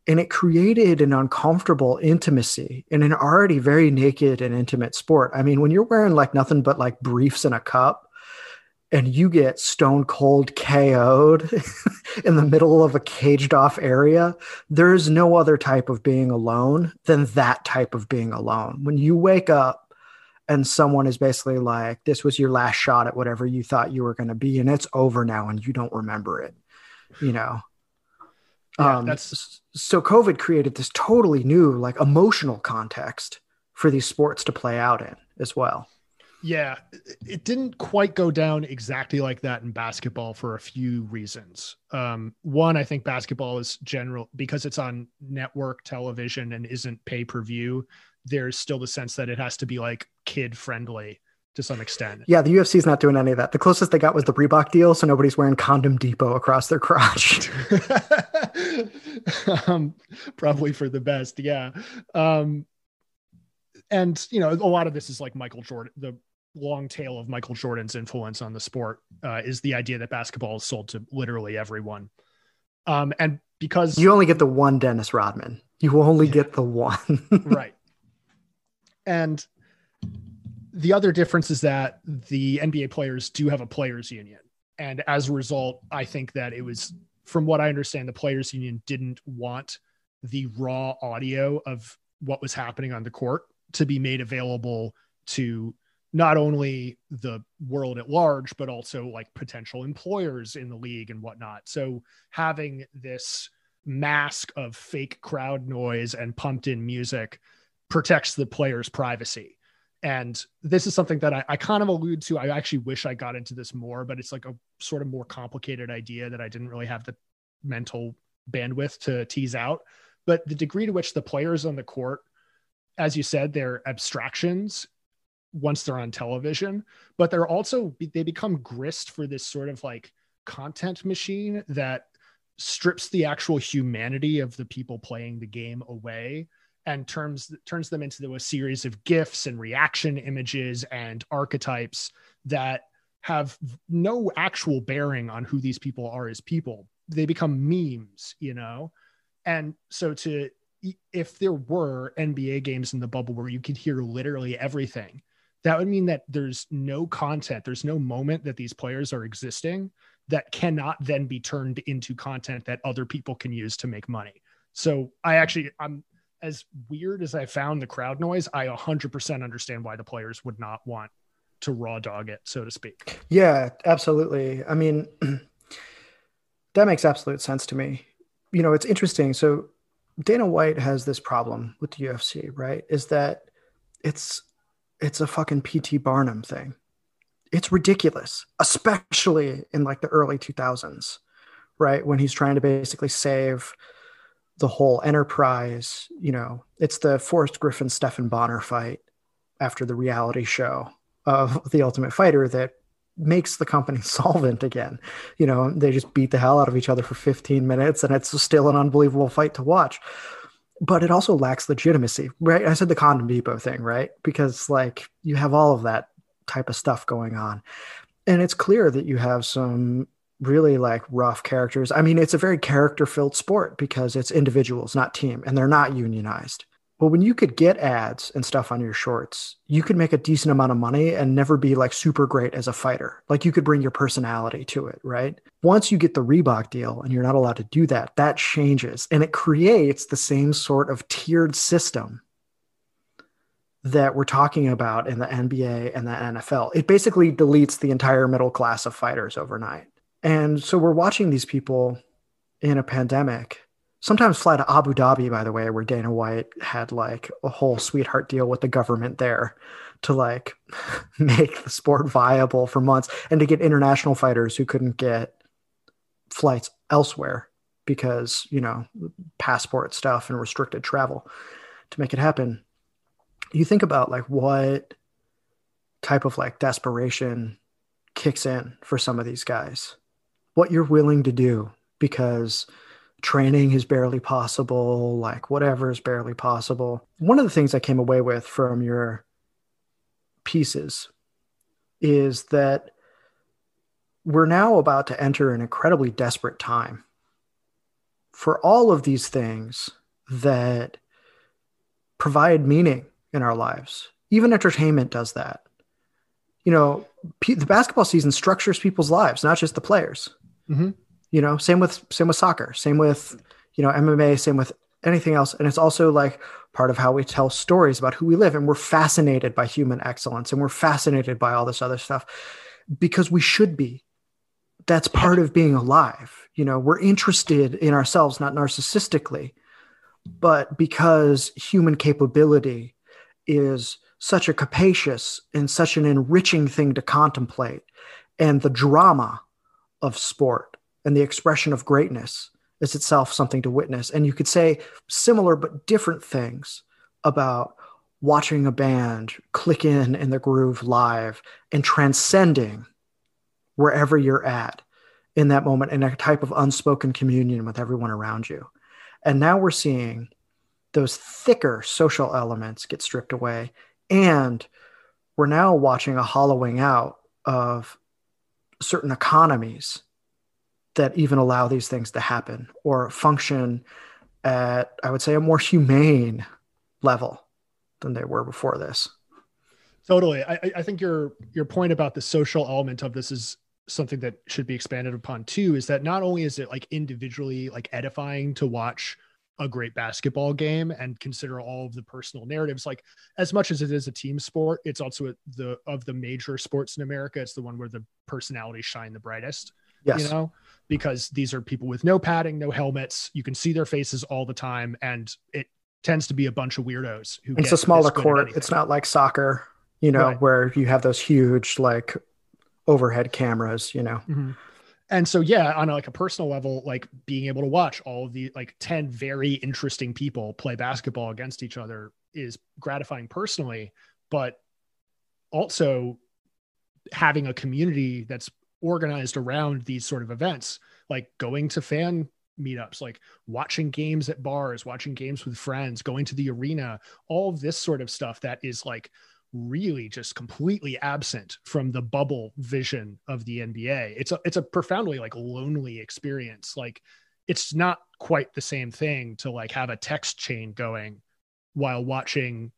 And it created an uncomfortable intimacy in an already very naked and intimate sport. I mean, when you're wearing like nothing but like briefs and a cup, and you get stone cold KO'd *laughs* in the middle of a caged off area, there is no other type of being alone than that type of being alone. When you wake up and someone is basically like, this was your last shot at whatever you thought you were going to be, and it's over now and you don't remember it, you know? Yeah, um, that's so COVID created this totally new, like emotional context for these sports to play out in as well. Yeah, it didn't quite go down exactly like that in basketball for a few reasons. Um, one, I think basketball is general because it's on network television and isn't pay per view. There's still the sense that it has to be like kid friendly to some extent. Yeah, the UFC's not doing any of that. The closest they got was the Reebok deal, so nobody's wearing Condom Depot across their crotch. *laughs* um, probably for the best, yeah. Um, and you know, a lot of this is like Michael Jordan, the long tail of Michael Jordan's influence on the sport uh, is the idea that basketball is sold to literally everyone. Um, and because you only get the one Dennis Rodman, you only get the one. *laughs* right. And the other difference is that the NBA players do have a players union. And as a result, I think that it was, from what I understand, the players union didn't want the raw audio of what was happening on the court to be made available to not only the world at large, but also like potential employers in the league and whatnot. So having this mask of fake crowd noise and pumped in music protects the player's privacy. And this is something that I, I, kind of allude to. I actually wish I got into this more, but it's like a sort of more complicated idea that I didn't really have the mental bandwidth to tease out. But the degree to which the players on the court, as you said, they're abstractions once they're on television, but they're also they become grist for this sort of like content machine that strips the actual humanity of the people playing the game away and turns turns them into a series of gifs and reaction images and archetypes that have no actual bearing on who these people are as people they become memes you know and so to if there were nba games in the bubble where you could hear literally everything that would mean that there's no content, there's no moment that these players are existing that cannot then be turned into content that other people can use to make money. So I actually, I'm as weird as I found the crowd noise, I 100% understand why the players would not want to raw dog it, so to speak. Yeah, absolutely. I mean, *clears throat* that makes absolute sense to me. You know, it's interesting. So Dana White has this problem with the UFC, right? Is that it's it's a fucking PT Barnum thing. It's ridiculous, especially in like the early 2000s, right? When he's trying to basically save the whole enterprise. You know, it's the Forrest Griffin Stephan Bonner fight after the reality show of *laughs* The Ultimate Fighter that makes the company *laughs* solvent again. You know, they just beat the hell out of each other for 15 minutes and it's still an unbelievable fight to watch but it also lacks legitimacy, right? I said the condom depot thing, right? Because like you have all of that type of stuff going on. And it's clear that you have some really like rough characters. I mean, it's a very character filled sport because it's individuals, not team, and they're not unionized. But when you could get ads and stuff on your shorts, you could make a decent amount of money and never be like super great as a fighter. Like you could bring your personality to it, right? Once you get the Reebok deal and you're not allowed to do that, that changes and it creates the same sort of tiered system that we're talking about in the NBA and the NFL. It basically deletes the entire middle class of fighters overnight. And so we're watching these people in a pandemic sometimes fly to Abu Dhabi, by the way, where Dana White had like a whole sweetheart deal with the government there to like *laughs* make the sport viable for months and to get international fighters who couldn't get flights elsewhere because, you know, passport stuff and restricted travel to make it happen. You think about like what type of like desperation kicks in for some of these guys, what you're willing to do because training is barely possible, like whatever is barely possible. One of the things I came away with from your pieces is that we're now about to enter an incredibly desperate time for all of these things that provide meaning in our lives. Even entertainment does that. You know, the basketball season structures people's lives, not just the players. Mm-hmm. You know, same with same with soccer, same with you know MMA, same with anything else. And it's also like part of how we tell stories about who we live. And we're fascinated by human excellence and we're fascinated by all this other stuff because we should be. That's part of being alive. You know, we're interested in ourselves, not narcissistically, but because human capability is such a capacious and such an enriching thing to contemplate. And the drama of sport and the expression of greatness is itself something to witness. And you could say similar but different things about watching a band click in in the groove live and transcending wherever you're at in that moment in a type of unspoken communion with everyone around you. And now we're seeing those thicker social elements get stripped away. And we're now watching a hollowing out of certain economies that even allow these things to happen or function at, I would say, a more humane level than they were before this. Totally. I, I think your your point about the social element of this is something that should be expanded upon too is that not only is it like individually like edifying to watch a great basketball game and consider all of the personal narratives. Like as much as it is a team sport it's also the of the major sports in america it's the one where the personalities shine the brightest yes. you know? Because these are people with no padding no helmets you can see their faces all the time and it tends to be a bunch of weirdos who it's a smaller court. it's not like soccer you know right. where you have those huge like overhead cameras you know? Mm-hmm and so yeah on a, like a personal level like being able to watch all of the like 10 very interesting people play basketball against each other is gratifying personally but also having a community that's organized around these sort of events like going to fan meetups like watching games at bars watching games with friends going to the arena all this sort of stuff that is like really just completely absent from the bubble vision of the NBA. It's a it's a profoundly like lonely experience. Like it's not quite the same thing to like have a text chain going while watching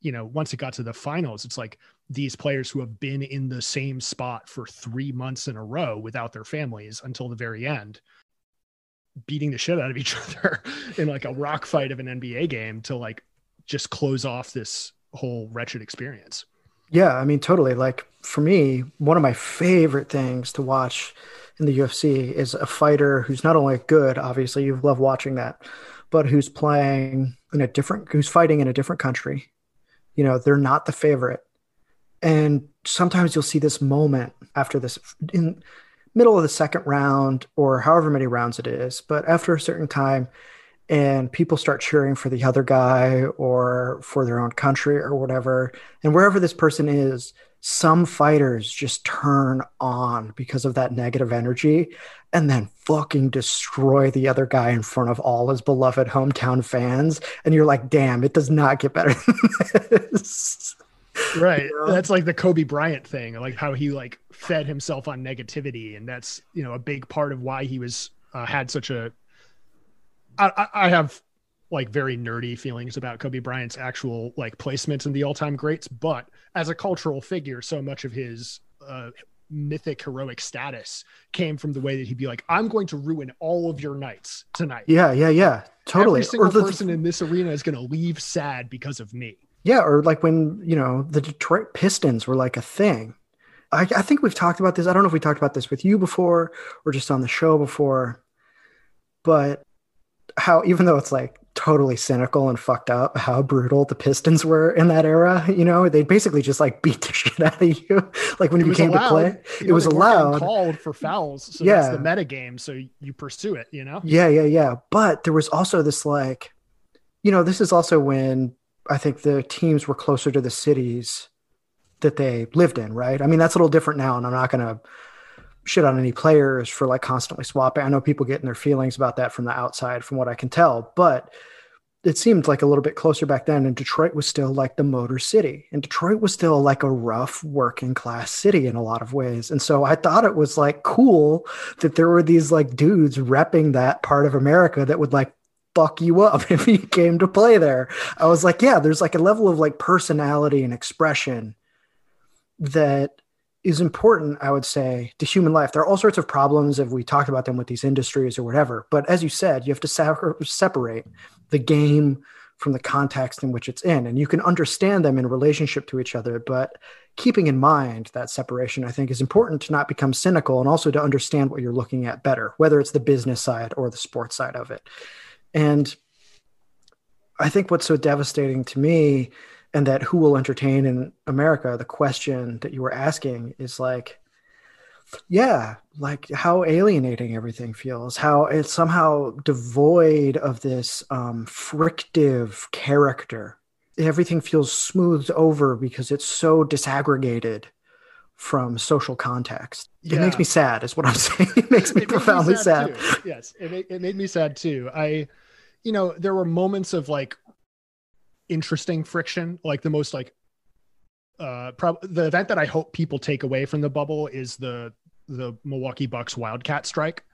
you know once it got to the finals it's like these players who have been in the same spot for 3 months in a row without their families until the very end beating the shit out of each *laughs* other in like a rock fight of an NBA game to like just close off this whole wretched experience. Yeah, I mean, totally. Like for me, one of my favorite things to watch in the UFC is a fighter who's not only good, obviously, you love watching that, but who's playing in a different, who's fighting in a different country. You know, they're not the favorite. And sometimes you'll see this moment after this in middle of the second round or however many rounds it is, but after a certain time, and people start cheering for the other guy or for their own country or whatever. And wherever this person is, some fighters just turn on because of that negative energy and then fucking destroy the other guy in front of all his beloved hometown fans. And you're like, damn, it does not get better than *laughs* this. Right. You know? That's like the Kobe Bryant thing, like how he like fed himself on negativity. And that's, you know, a big part of why he was uh, had such a I, I have like very nerdy feelings about Kobe Bryant's actual like placement in the all-time greats, but as a cultural figure, so much of his uh, mythic heroic status came from the way that he'd be like, "I'm going to ruin all of your nights tonight." Yeah, yeah, yeah, totally. Every single the, person in this arena is going to leave sad because of me. Yeah, or like when you know the Detroit Pistons were like a thing. I, I think we've talked about this. I don't know if we talked about this with you before or just on the show before, but how even though it's like totally cynical and fucked up how brutal the Pistons were in that era. You know, they basically just like beat the *laughs* shit out of you. like when it you came allowed. to play, you it know, was allowed. Called for fouls. So yeah. that's the meta game. So you pursue it, you know? Yeah, yeah, yeah. But there was also this like, you know, this is also when I think the teams were closer to the cities that they lived in, right? I mean, that's a little different now. And I'm not going to shit on any players for like constantly swapping. I know people getting their feelings about that from the outside, from what I can tell, but it seemed like a little bit closer back then. And Detroit was still like the motor city, and Detroit was still like a rough working class city in a lot of ways. And so I thought it was like cool that there were these like dudes repping that part of America that would like fuck you up *laughs* if you came to play there. I was like, yeah, there's like a level of like personality and expression that is important, I would say, to human life. There are all sorts of problems if we talk about them with these industries or whatever. But as you said, you have to separate the game from the context in which it's in. And you can understand them in relationship to each other. But keeping in mind that separation, I think, is important to not become cynical and also to understand what you're looking at better, whether it's the business side or the sports side of it. And I think what's so devastating to me and that who will entertain in America, the question that you were asking is like, yeah, like how alienating everything feels, how it's somehow devoid of this um, frictive character. Everything feels smoothed over because it's so disaggregated from social context. Yeah. It makes me sad, is what I'm *laughs* saying. It makes me it profoundly me sad. sad. Yes, it made, it made me sad too. I, you know, there were moments of like interesting friction like the most like uh prob- the event that i hope people take away from the bubble is the the milwaukee bucks wildcat strike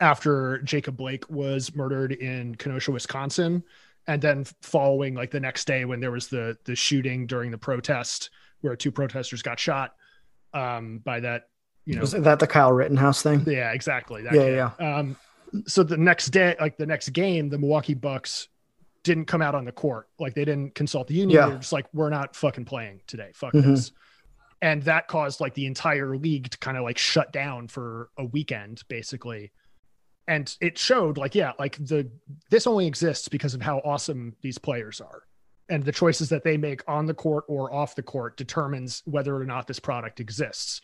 after jacob blake was murdered in kenosha wisconsin and then following like the next day when there was the the shooting during the protest where two protesters got shot um by that you know was that the kyle rittenhouse thing yeah exactly yeah kid. yeah um so the next day like the next game the milwaukee bucks didn't come out on the court. Like they didn't consult the union. Yeah. They're just like, we're not fucking playing today. Fuck mm-hmm. this. And that caused like the entire league to kind of like shut down for a weekend, basically. And it showed like, yeah, like the this only exists because of how awesome these players are. And the choices that they make on the court or off the court determines whether or not this product exists.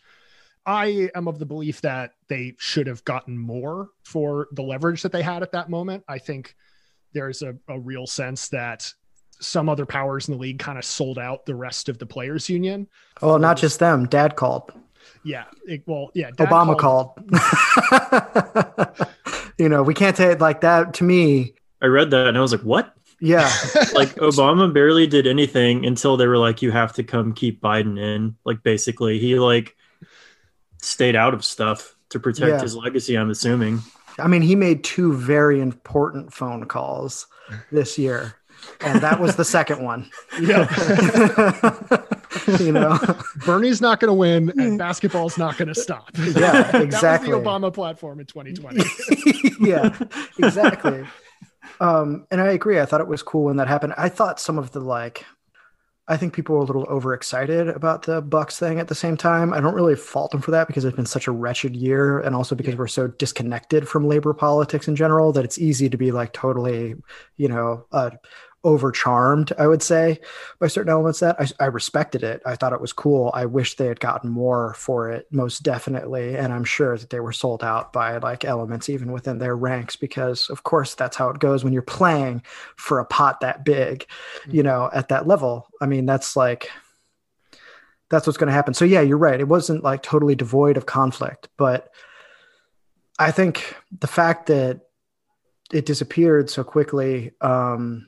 I am of the belief that they should have gotten more for the leverage that they had at that moment. I think there's a, a real sense that some other powers in the league kind of sold out the rest of the players union. Well, not just them. Dad called. Yeah. It, well, yeah. Obama called. called. *laughs* you know, we can't say it like that. To me, I read that and I was like, "What?" Yeah. *laughs* like Obama barely did anything until they were like, "You have to come keep Biden in." Like basically, he like stayed out of stuff to protect yeah. his legacy. I'm assuming. I mean, he made two very important phone calls this year, and that was the second one. Yeah. *laughs* you know, Bernie's not going to win, and basketball's not going to stop. Yeah, exactly. *laughs* that was the Obama platform in 2020. *laughs* yeah, exactly. Um, and I agree. I thought it was cool when that happened. I thought some of the like I think people were a little overexcited about the Bucks thing at the same time. I don't really fault them for that because it's been such a wretched year, and also because yeah. we're so disconnected from labor politics in general that it's easy to be like totally, you know, uh, over charmed, I would say, by certain elements that I, I, respected it. I thought it was cool. I wish they had gotten more for it, most definitely. And I'm sure that they were sold out by like elements even within their ranks, because of course that's how it goes when you're playing for a pot that big, mm-hmm. you know, at that level. I mean, that's like, that's what's going to happen. So yeah, you're right. It wasn't like totally devoid of conflict, but I think the fact that it disappeared so quickly, um,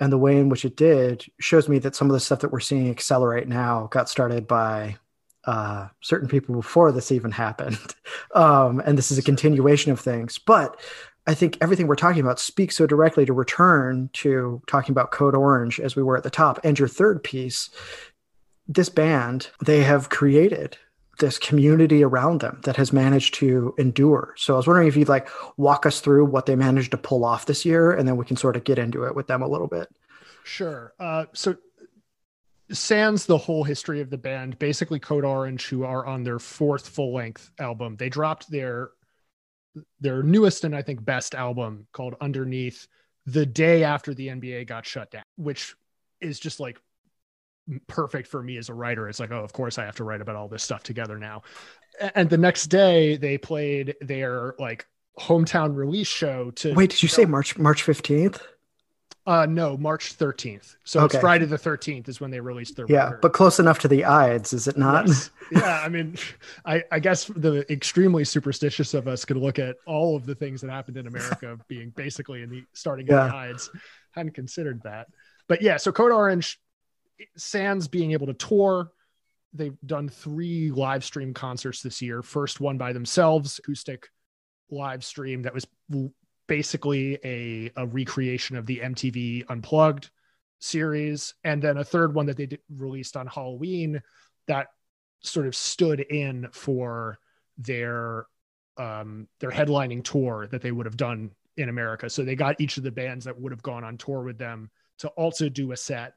and the way in which it did shows me that some of the stuff that we're seeing accelerate now got started by uh, certain people before this even happened. *laughs* Um, and this is a continuation of things. But I think everything we're talking about speaks so directly to return to talking about Code Orange as we were at the top. And your third piece, this band, they have created this community around them that has managed to endure. So I was wondering if you'd like walk us through what they managed to pull off this year, and then we can sort of get into it with them a little bit. Sure. Uh, so sans the whole history of the band, basically Code Orange, who are on their fourth full length album, they dropped their their newest and I think best album called Underneath the day after the NBA got shut down, which is just like perfect for me as a writer. It's like, oh, of course I have to write about all this stuff together now. And the next day they played their like hometown release show to Wait, did you say March March 15th? Uh no, March 13th. So okay. it's Friday the 13th is when they released their Yeah, record. but close enough to the Ides, is it not? Yes. *laughs* yeah, I mean, *laughs* I, I guess the extremely superstitious of us could look at all of the things that happened in America *laughs* being basically in the starting yeah. in the Ides. Hadn't considered that. But yeah, so Code Orange sans being able to tour. They've done three live stream concerts this year. First one by themselves acoustic live stream that was basically a, a recreation of the mtv unplugged series. And then a third one that they did, released on halloween that sort of stood in for their um their headlining tour that they would have done in America. So they got each of the bands that would have gone on tour with them to also do a set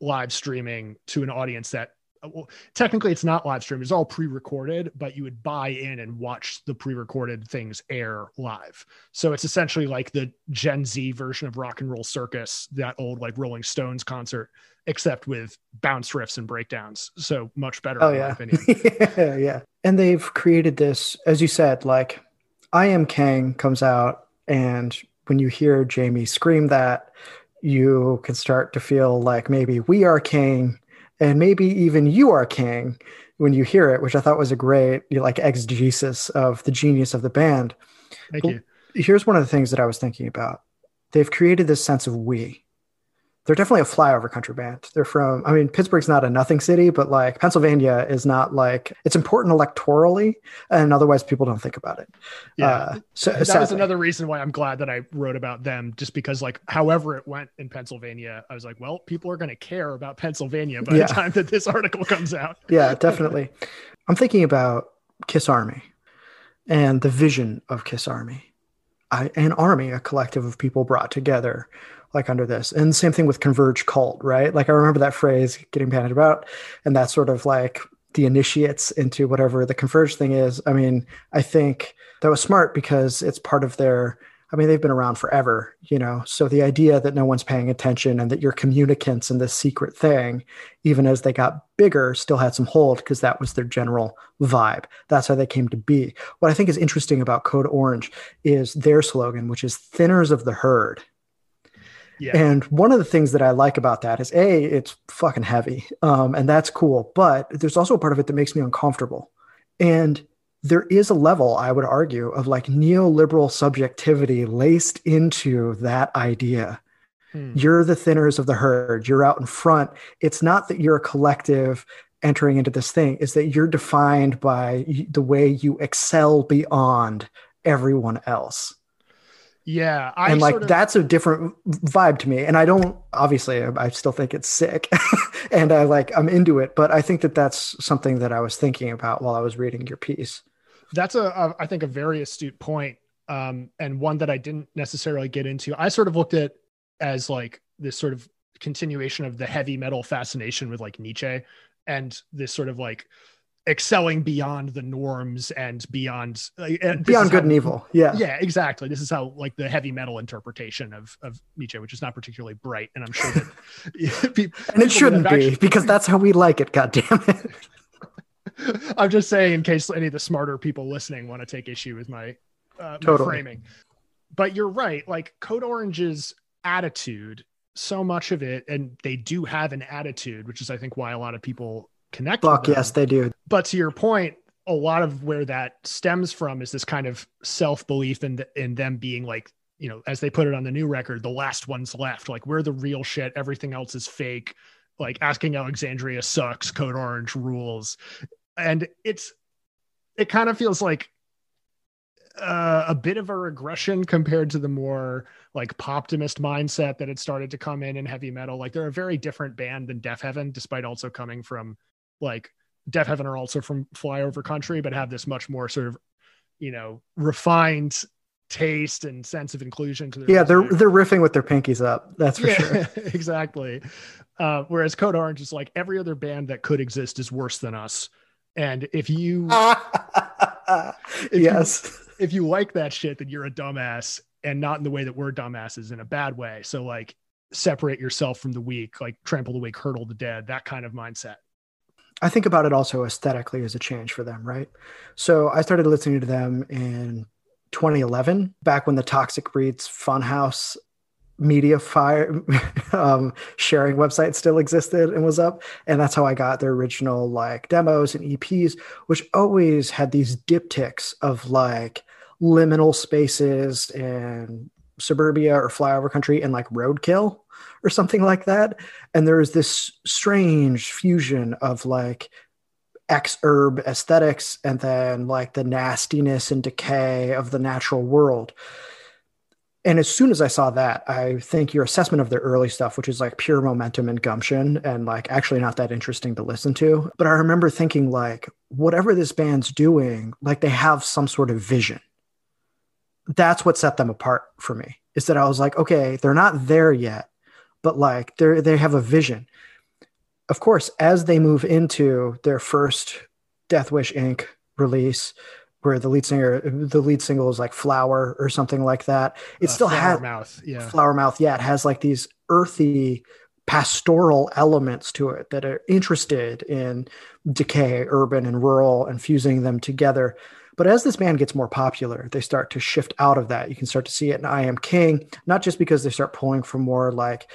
live streaming to an audience that uh, well, technically it's not live stream it's all pre-recorded but you would buy in and watch the pre-recorded things air live. So it's essentially like the gen z version of rock and roll circus that old like rolling stones concert except with bounce riffs and breakdowns. So much better oh yeah. *laughs* yeah yeah. And they've created this as you said like i am king comes out and when you hear jamie scream that you can start to feel like maybe we are king and maybe even you are king when you hear it, which I thought was a great you know, like exegesis of the genius of the band. Thank you. Here's one of the things that I was thinking about. They've created this sense of we they're definitely a flyover country band. They're from, I mean, Pittsburgh's not a nothing city, but like Pennsylvania is not like it's important electorally, and otherwise people don't think about it. Yeah, uh, so that sadly. was another reason why I'm glad that I wrote about them, just because like however it went in Pennsylvania, I was like, well, people are going to care about Pennsylvania by yeah. the time that this article comes out. *laughs* yeah, definitely. *laughs* I'm thinking about Kiss Army and the vision of Kiss Army. I, an army, a collective of people brought together like under this. And the same thing with converge cult, right? Like I remember that phrase getting bandied about, and that's sort of like the initiates into whatever the converge thing is. I mean, I think that was smart because it's part of their I mean, they've been around forever, you know. So the idea that no one's paying attention and that you're communicants in this secret thing, even as they got bigger, still had some hold because that was their general vibe. That's how they came to be. What I think is interesting about Code Orange is their slogan, which is thinners of the herd. Yeah. And one of the things that I like about that is a, it's fucking heavy, um, and that's cool. But there's also a part of it that makes me uncomfortable, and there is a level I would argue of like neoliberal subjectivity laced into that idea. Hmm. You're the thinners of the herd. You're out in front. It's not that you're a collective entering into this thing. Is that you're defined by the way you excel beyond everyone else. Yeah, I and like of... that's a different vibe to me. And I don't obviously I still think it's sick, *laughs* and I like I'm into it. But I think that that's something that I was thinking about while I was reading your piece. That's a, a I think a very astute point, um, and one that I didn't necessarily get into. I sort of looked at as like this sort of continuation of the heavy metal fascination with like Nietzsche, and this sort of like excelling beyond the norms and beyond and beyond good how, and evil. Yeah. Yeah exactly. This is how like the heavy metal interpretation of of nietzsche which is not particularly bright and i'm sure that *laughs* people, and it shouldn't be actually, because that's how we like it god damn it *laughs* i'm just saying in case any of the smarter people listening want to take issue with my, uh, totally. my framing. But you're right like code orange's attitude so much of it and they do have an attitude which is i think why a lot of people connect. Fuck yes, they do. But to your point, a lot of where that stems from is this kind of self belief in the, in them being like you know as they put it on the new record the last ones left. Like we're the real shit. Everything else is fake. Like asking alexandria sucks. Code orange rules. And it's it kind of feels like uh, a bit of a regression compared to the more like poptimist mindset that had started to come in in heavy metal. Like they're a very different band than Deafheaven, despite also coming from like Deafheaven are also from flyover country, but have this much more sort of, you know, refined taste and sense of inclusion to their yeah they're they're riffing with their pinkies up that's for yeah, sure. *laughs* exactly. Uh, whereas code orange is like every other band that could exist is worse than us. And if you *laughs* if yes. you, if you like that shit then you're a dumbass and not in the way that we're dumbasses in a bad way. So like separate yourself from the weak like trample the weak hurdle the dead that kind of mindset I think about it also aesthetically as a change for them, right? So I started listening to them in 2011, back when the Toxic Breeds Funhouse MediaFire *laughs* um, sharing website still existed and was up and that's how i got their original like demos and eps which always had these diptychs of like liminal spaces and suburbia or flyover country and like roadkill or something like that. And there's this strange fusion of like exurb aesthetics and then like the nastiness and decay of the natural world. and as soon as I saw that, I think your assessment of their early stuff, which is like pure momentum and gumption and like actually not that interesting to listen to. But I remember thinking, like, whatever this band's doing, like they have some sort of vision. That's what set them apart for me is that I was like, okay, they're not there yet, but like they they have a vision. Of course, as they move into their first Death Wish Inc. release, where the lead singer the lead single is like flower or something like that it uh, still has mouth yeah flower mouth yeah it has like these earthy pastoral elements to it that are interested in decay urban and rural and fusing them together but as this band gets more popular they start to shift out of that you can start to see it in i am king not just because they start pulling from more like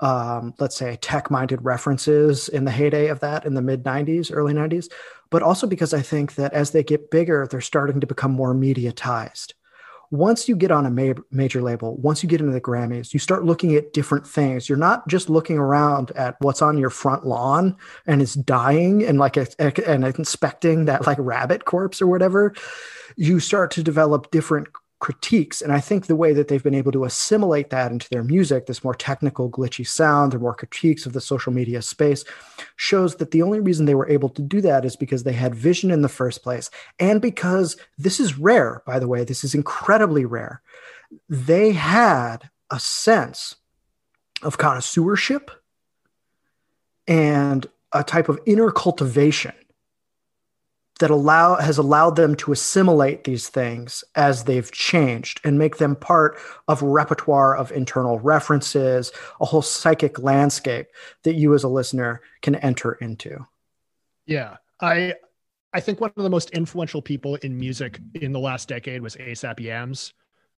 um, let's say tech minded references in the heyday of that in the mid 90s early 90s but also because I think that as they get bigger, they're starting to become more mediatized. Once you get on a ma- major label, once you get into the Grammys, you start looking at different things. You're not just looking around at what's on your front lawn and is dying and like a, a, and inspecting that like rabbit corpse or whatever. You start to develop different critiques. And I think the way that they've been able to assimilate that into their music, this more technical, glitchy sound, the more critiques of the social media space, shows that the only reason they were able to do that is because they had vision in the first place. And because this is rare, by the way, this is incredibly rare. They had a sense of connoisseurship and a type of inner cultivation that allow has allowed them to assimilate these things as they've changed and make them part of repertoire of internal references, a whole psychic landscape that you as a listener can enter into. Yeah. I I think one of the most influential people in music in the last decade was ASAP Yams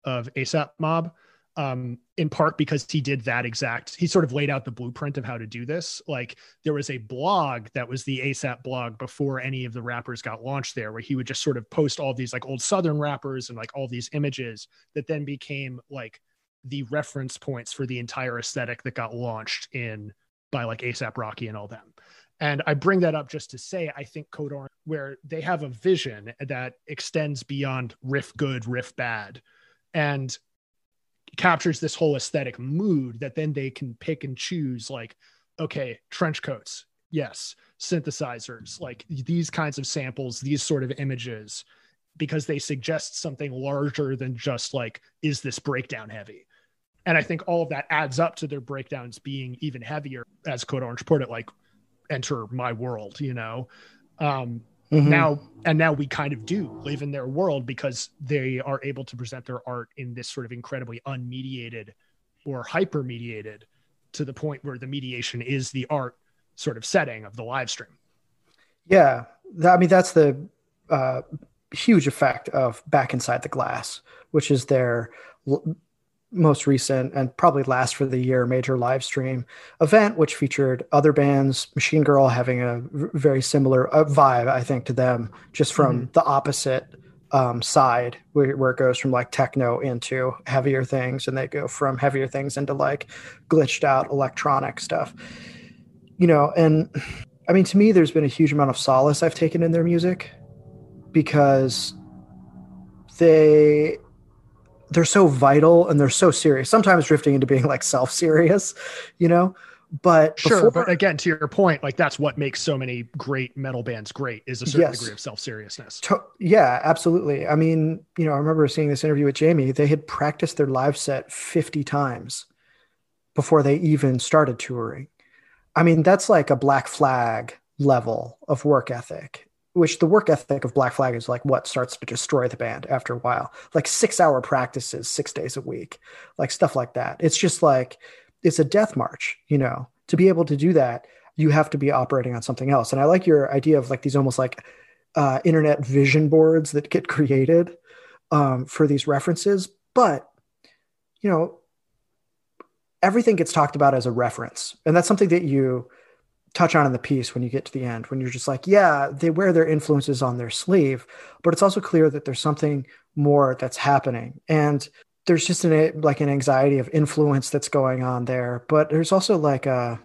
of ASAP Mob um, in part because he did that exact he sort of laid out the blueprint of how to do this like there was a blog that was the asap blog before any of the rappers got launched there where he would just sort of post all these like old southern rappers and like all these images that then became like the reference points for the entire aesthetic that got launched in by like asap rocky and all them and I bring that up just to say, I think Code Orange, where they have a vision that extends beyond riff good, riff bad. And captures this whole aesthetic mood that then they can pick and choose like okay trench coats yes synthesizers like these kinds of samples these sort of images because they suggest something larger than just like is this breakdown heavy? And i think all of that adds up to their breakdowns being even heavier as code orange put it like enter my world you know? Um Mm-hmm. Now and now we kind of do live in their world because they are able to present their art in this sort of incredibly unmediated or hyper mediated to the point where the mediation is the art sort of setting of the live stream. Yeah, I mean that's the uh, huge effect of Back Inside the Glass, which is their most recent and probably last for the year major live stream event, which featured other bands, Machine Girl having a very similar uh, vibe, I think, to them, just from mm-hmm. the opposite um, side, where, where, it goes from like techno into heavier things, and they go from heavier things into like glitched out electronic stuff. You know, and I mean, to me, there's been a huge amount of solace I've taken in their music because they they're so vital and they're so serious. Sometimes drifting into being like self serious, you know. But sure, before, but again, to your point, like that's what makes so many great metal bands great is a certain yes, degree of self seriousness. To- yeah, absolutely. I mean, you know, I remember seeing this interview with Jamie. They had practiced their live set fifty times before they even started touring. I mean, that's like a Black Flag level of work ethic which the work ethic of Black Flag is like what starts to destroy the band after a while. Like six hour practices, six days a week, like stuff like that. It's just like it's a death march, you know. To be able to do that, you have to be operating on something else. And I like your idea of like these almost like uh, internet vision boards that get created um, for these references. But you know, everything gets talked about as a reference, and that's something that you touch on in the piece when you get to the end when you're just like yeah they wear their influences on their sleeve but it's also clear that there's something more that's happening. And there's just an like an anxiety of influence that's going on there but there's also like a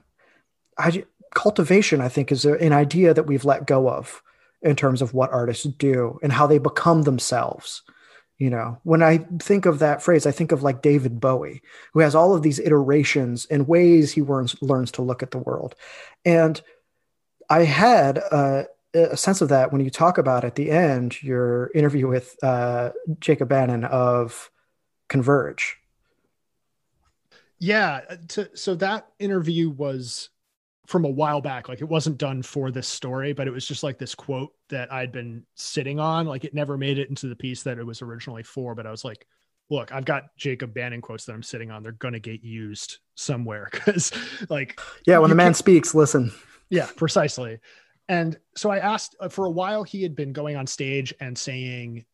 I, cultivation i think is an idea that we've let go of in terms of what artists do and how they become themselves You know, when I think of that phrase, I think of like David Bowie, who has all of these iterations and ways he learns learns to look at the world. And I had a, a sense of that when you talk about at the end your interview with uh, Jacob Bannon of Converge. Yeah, uh, to, so that interview was from a while back. Like it wasn't done for this story, but it was just like this quote that I'd been sitting on. Like it never made it into the piece that it was originally for, but I was like, look, I've got Jacob Bannon quotes that I'm sitting on. They're going to get used somewhere *laughs* because, like, yeah, when the man speaks, listen. Yeah, precisely. And so I asked uh, for a while, he had been going on stage and saying,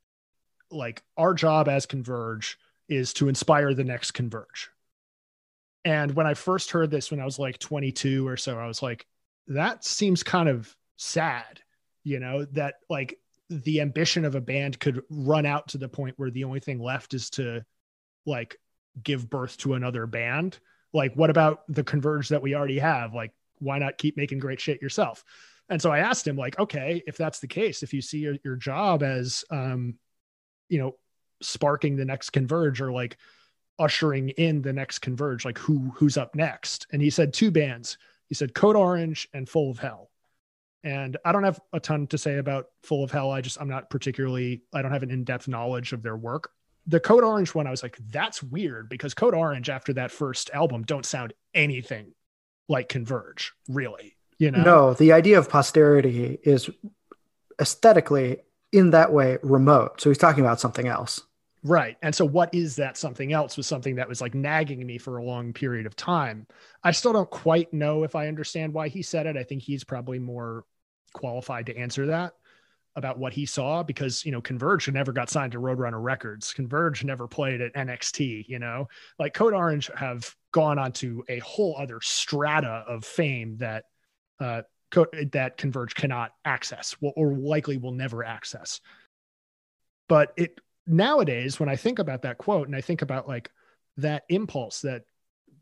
like, our job as Converge is to inspire the next Converge. And when I first heard this when I was like 22 or so, I was like, that seems kind of sad, you know, that like the ambition of a band could run out to the point where the only thing left is to like give birth to another band. Like, what about the converge that we already have? Like, why not keep making great shit yourself? And so I asked him, like, okay, if that's the case, if you see your, your job as, um, you know, sparking the next converge or like ushering in the next converge like who who's up next? And he said two bands. He said code orange and full of hell. And i don't have a ton to say about full of hell. I just i'm not particularly i don't have an in-depth knowledge of their work. The code orange one i was like that's weird because code orange after that first album don't sound anything like converge really you know? No the idea of posterity is aesthetically in that way remote. So he's talking about something else Right. And so what is that something else was something that was like nagging me for a long period of time. I still don't quite know if I understand why he said it. I think he's probably more qualified to answer that about what he saw because, you know, Converge never got signed to Roadrunner Records. Converge never played at NXT, you know. Like Code Orange have gone onto a whole other strata of fame that uh that Converge cannot access or likely will never access. But it nowadays when i think about that quote and i think about like that impulse that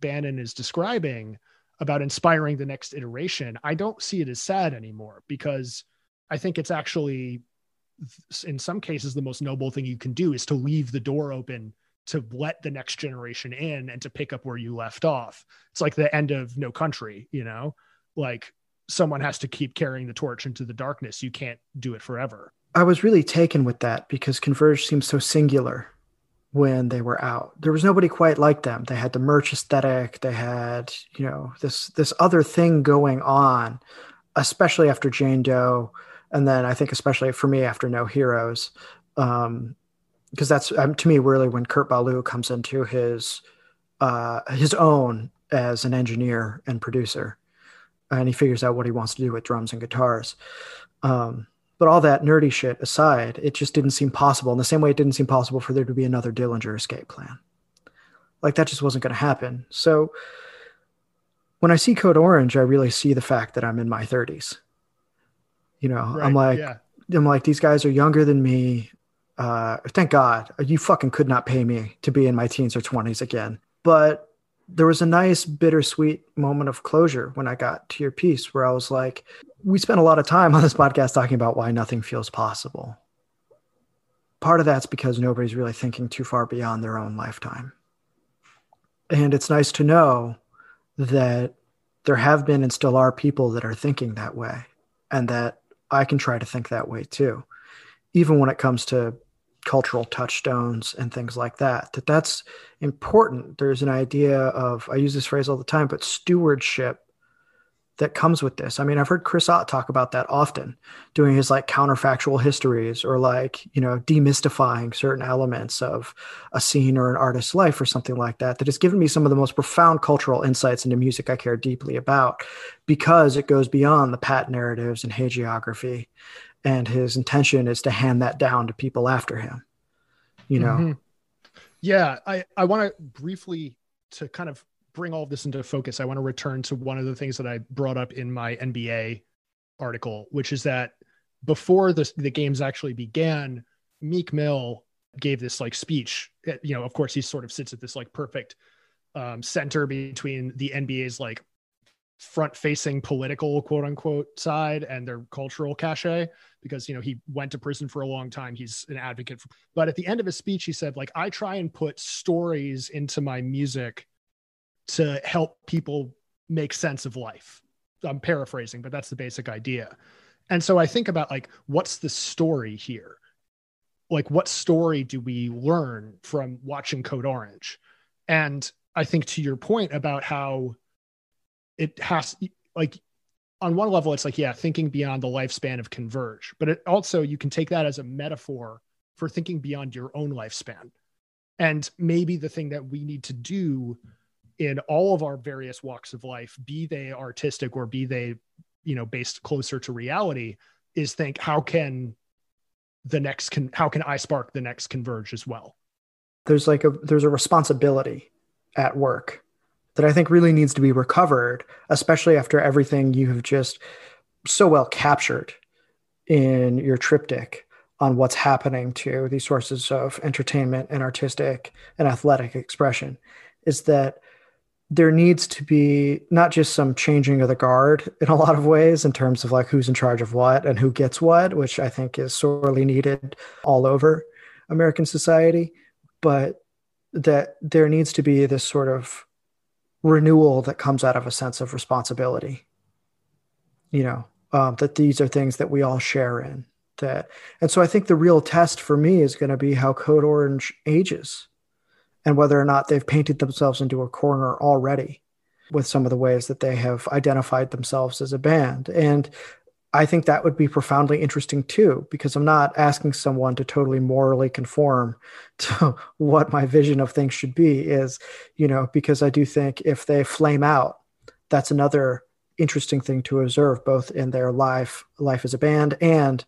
bannon is describing about inspiring the next iteration i don't see it as sad anymore because i think it's actually in some cases the most noble thing you can do is to leave the door open to let the next generation in and to pick up where you left off. It's like the end of no country you know? Like someone has to keep carrying the torch into the darkness. You can't do it forever I was really taken with that because Converge seemed so singular when they were out. There was nobody quite like them. They had the merch aesthetic. They had, you know, this this other thing going on, especially after Jane Doe, and then I think especially for me after No Heroes, um, because that's um, to me really when Kurt Ballou comes into his uh, his own as an engineer and producer, and he figures out what he wants to do with drums and guitars. Um, but all that nerdy shit aside, it just didn't seem possible. In the same way, it didn't seem possible for there to be another Dillinger escape plan. Like that just wasn't going to happen. So when I see Code Orange, I really see the fact that I'm in my 30s. You know, right, I'm like, yeah. I'm like, these guys are younger than me. Uh, thank God, you fucking could not pay me to be in my teens or 20s again. But there was a nice bittersweet moment of closure when I got to your piece where I was like, we spent a lot of time on this podcast talking about why nothing feels possible. Part of that's because nobody's really thinking too far beyond their own lifetime. And it's nice to know that there have been and still are people that are thinking that way, and that I can try to think that way too, even when it comes to cultural touchstones and things like that that that's important there's an idea of i use this phrase all the time but stewardship that comes with this. I mean, I've heard Chris Ott talk about that often, doing his like counterfactual histories or like, you know, demystifying certain elements of a scene or an artist's life or something like that, that has given me some of the most profound cultural insights into music I care deeply about because it goes beyond the pat narratives and hagiography. And his intention is to hand that down to people after him, you know? Mm-hmm. Yeah. I, I want to briefly to kind of bring all of this into focus, I want to return to one of the things that I brought up in my NBA article, which is that before the, the games actually began, Meek Mill gave this like speech. You know, of course, he sort of sits at this like perfect um, center between the NBA's like front facing political quote unquote side and their cultural cachet because you know he went to prison for a long time he's an advocate for, but at the end of his speech he said like i try and put stories into my music to help people make sense of life. I'm paraphrasing but that's the basic idea. And so i think about like what's the story here? Like what story do we learn from watching code orange? And i think to your point about how it has like on one level it's like yeah thinking beyond the lifespan of converge but it also you can take that as a metaphor for thinking beyond your own lifespan. And maybe the thing that we need to do in all of our various walks of life be they artistic or be they you know based closer to reality is think how can the next con- how can i spark the next converge as well? There's like a there's a responsibility at work that I think really needs to be recovered, especially after everything you have just so well captured in your triptych on what's happening to these sources of entertainment and artistic and athletic expression is that there needs to be not just some changing of the guard in a lot of ways in terms of like who's in charge of what and who gets what, which I think is sorely needed all over American society, but that there needs to be this sort of renewal that comes out of a sense of responsibility you know um, that these are things that we all share in that and so i think the real test for me is going to be how code orange ages and whether or not they've painted themselves into a corner already with some of the ways that they have identified themselves as a band and I think that would be profoundly interesting too, because I'm not asking someone to totally morally conform *laughs* to what my vision of things should be. Is, you know, because I do think if they flame out, that's another interesting thing to observe, both in their life, life as a band, and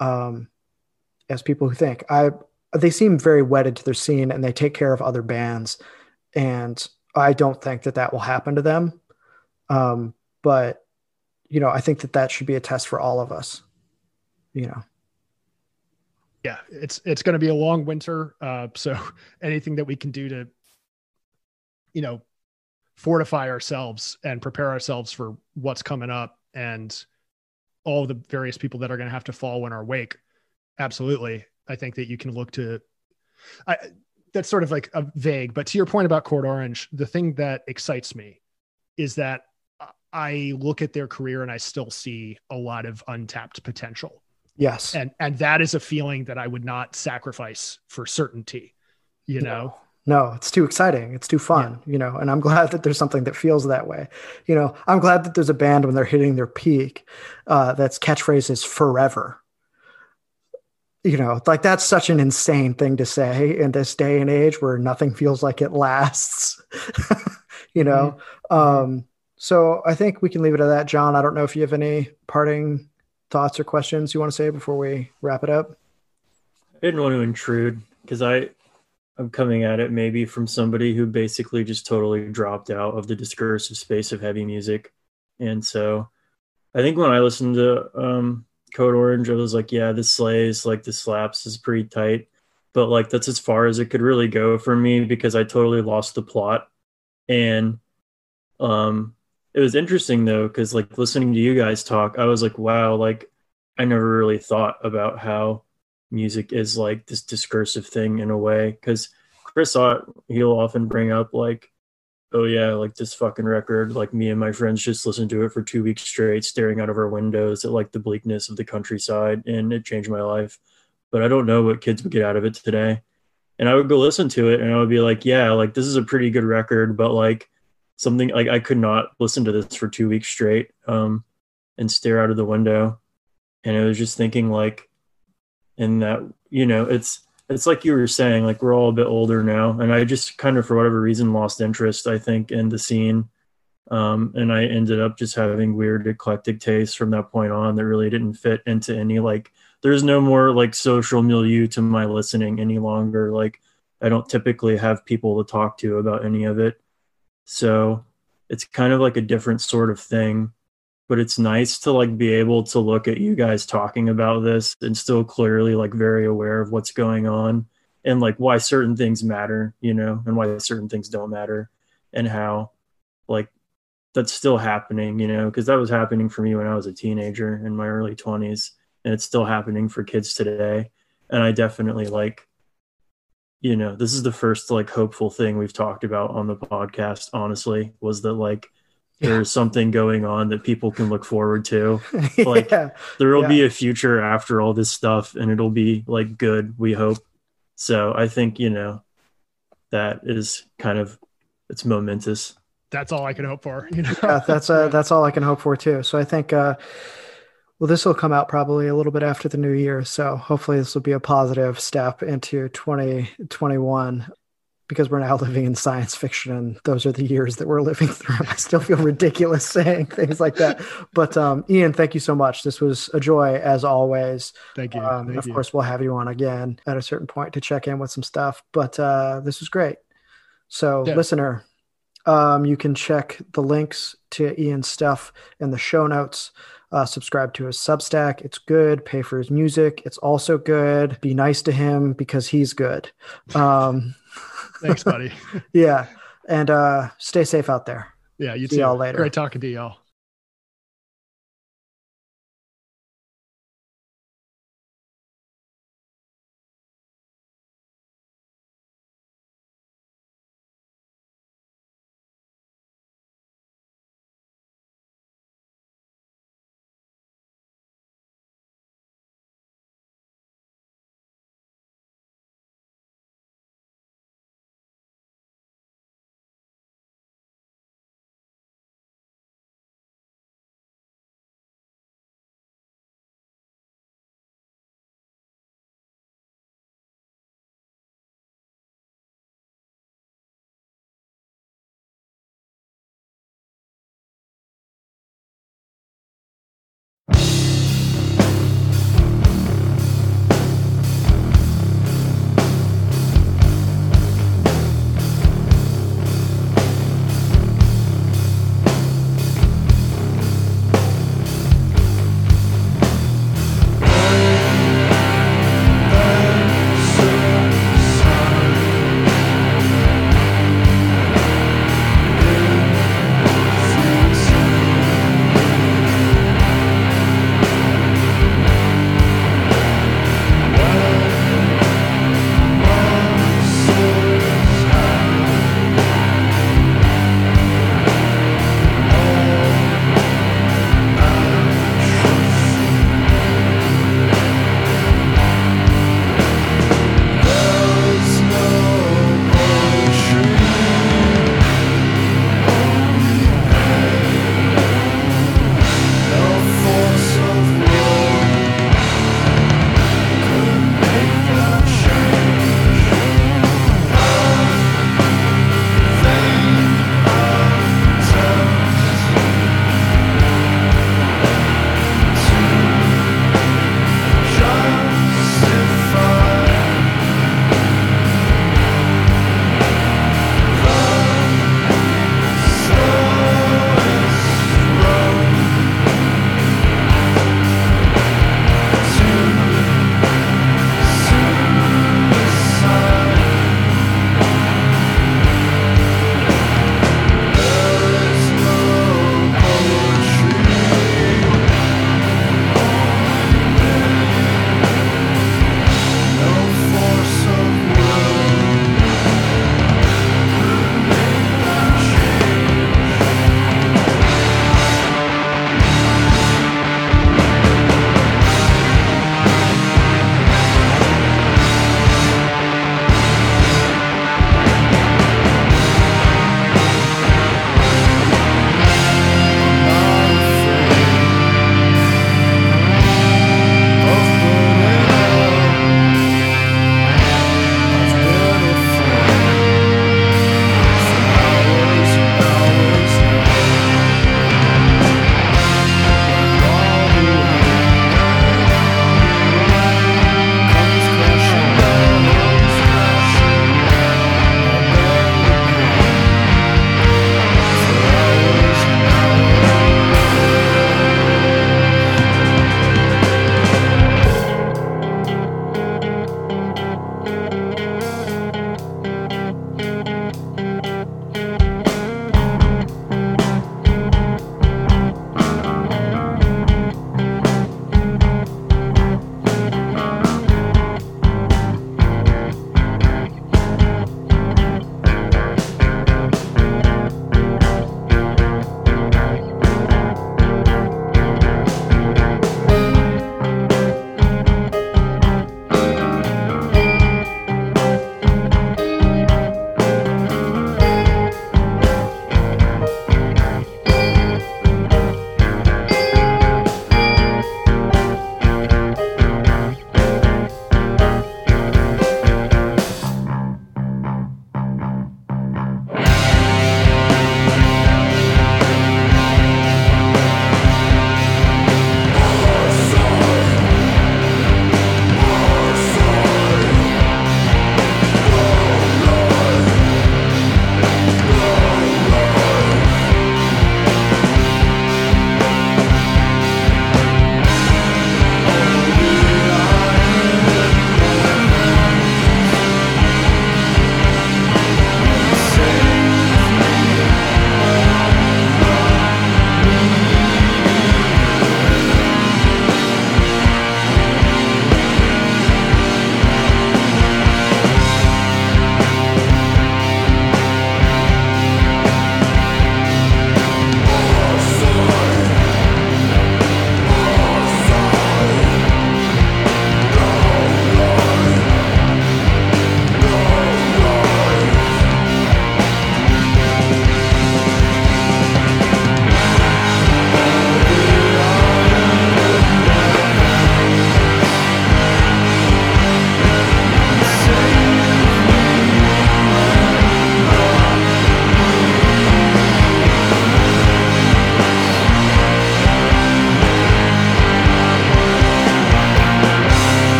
um, as people who think. I they seem very wedded to their scene, and they take care of other bands, and I don't think that that will happen to them. Um, but you know, I think that that should be a test for all of us. You know. Yeah, it's it's going to be a long winter. Uh, so *laughs* anything that we can do to, you know, fortify ourselves and prepare ourselves for what's coming up and all the various people that are going to have to follow in our wake. Absolutely, I think that you can look to. I, that's sort of like a vague, but to your point about Code Orange, the thing that excites me is that I look at their career and I still see a lot of untapped potential. Yes. And and that is a feeling that I would not sacrifice for certainty, you know. No, it's too exciting. It's too fun, yeah. you know, and I'm glad that there's something that feels that way. You know, I'm glad that there's a band when they're hitting their peak uh, that's catchphrases forever. You know, like that's such an insane thing to say in this day and age where nothing feels like it lasts. *laughs* you know, mm-hmm. um, so I think we can leave it at that. John, I don't know if you have any parting thoughts or questions you want to say before we wrap it up. I didn't want to intrude because I I'm coming at it maybe from somebody who basically just totally dropped out of the discursive space of heavy music. And so I think when I listened to um, Code Orange, I was like, yeah, this slays, like the slaps is pretty tight. But like that's as far as it could really go for me because I totally lost the plot. And um it was interesting though because like listening to you guys talk i was like wow like i never really thought about how music is like this discursive thing in a way because chris he'll often bring up like oh yeah like this fucking record like me and my friends just listened to it for two weeks straight staring out of our windows at like the bleakness of the countryside and it changed my life but i don't know what kids would get out of it today and i would go listen to it and i would be like yeah like this is a pretty good record but like something like I could not listen to this for two weeks straight um, and stare out of the window. And I was just thinking like, in that, you know, it's, it's like you were saying, like we're all a bit older now. And I just kind of, for whatever reason, lost interest, I think, in the scene. Um, and I ended up just having weird eclectic tastes from that point on that really didn't fit into any like, there's no more like social milieu to my listening any longer. Like, I don't typically have people to talk to about any of it so it's kind of like a different sort of thing. But it's nice to like be able to look at you guys talking about this and still clearly like very aware of what's going on and like why certain things matter, you know, and why certain things don't matter and how like that's still happening, you know, because that was happening for me when I was a teenager in my early 20s, and it's still happening for kids today. And I definitely like, you know, this is the first like hopeful thing we've talked about on the podcast, honestly, was that like Yeah. there's something going on that people can look forward to. *laughs* Like, yeah. There will Yeah. be a future after all this stuff, and it'll be like good, we hope. So I think, you know, that is kind of it's momentous. That's all I can hope for. You know, yeah, that's uh, that's all I can hope for too. So I think, uh, well, this will come out probably a little bit after the new year. So hopefully, this will be a positive step into 2021 because we're now *laughs* living in science fiction, and those are the years that we're living *laughs* through. I still feel ridiculous *laughs* saying things like that, but um, Ian, thank you so much. This was a joy as always. thank you. Um, Thank of you. course, we'll have you on again at a certain point to check in with some stuff. But uh, this was great. So, Yeah. listener, um, you can check the links to Ian's stuff in the show notes. Uh, subscribe to his Substack. It's good. Pay for his music. It's also good. Be nice to him because he's good. Thanks, buddy. *laughs* yeah. And uh, stay safe out there. Yeah, you See too. y'all later. Great talking to y'all.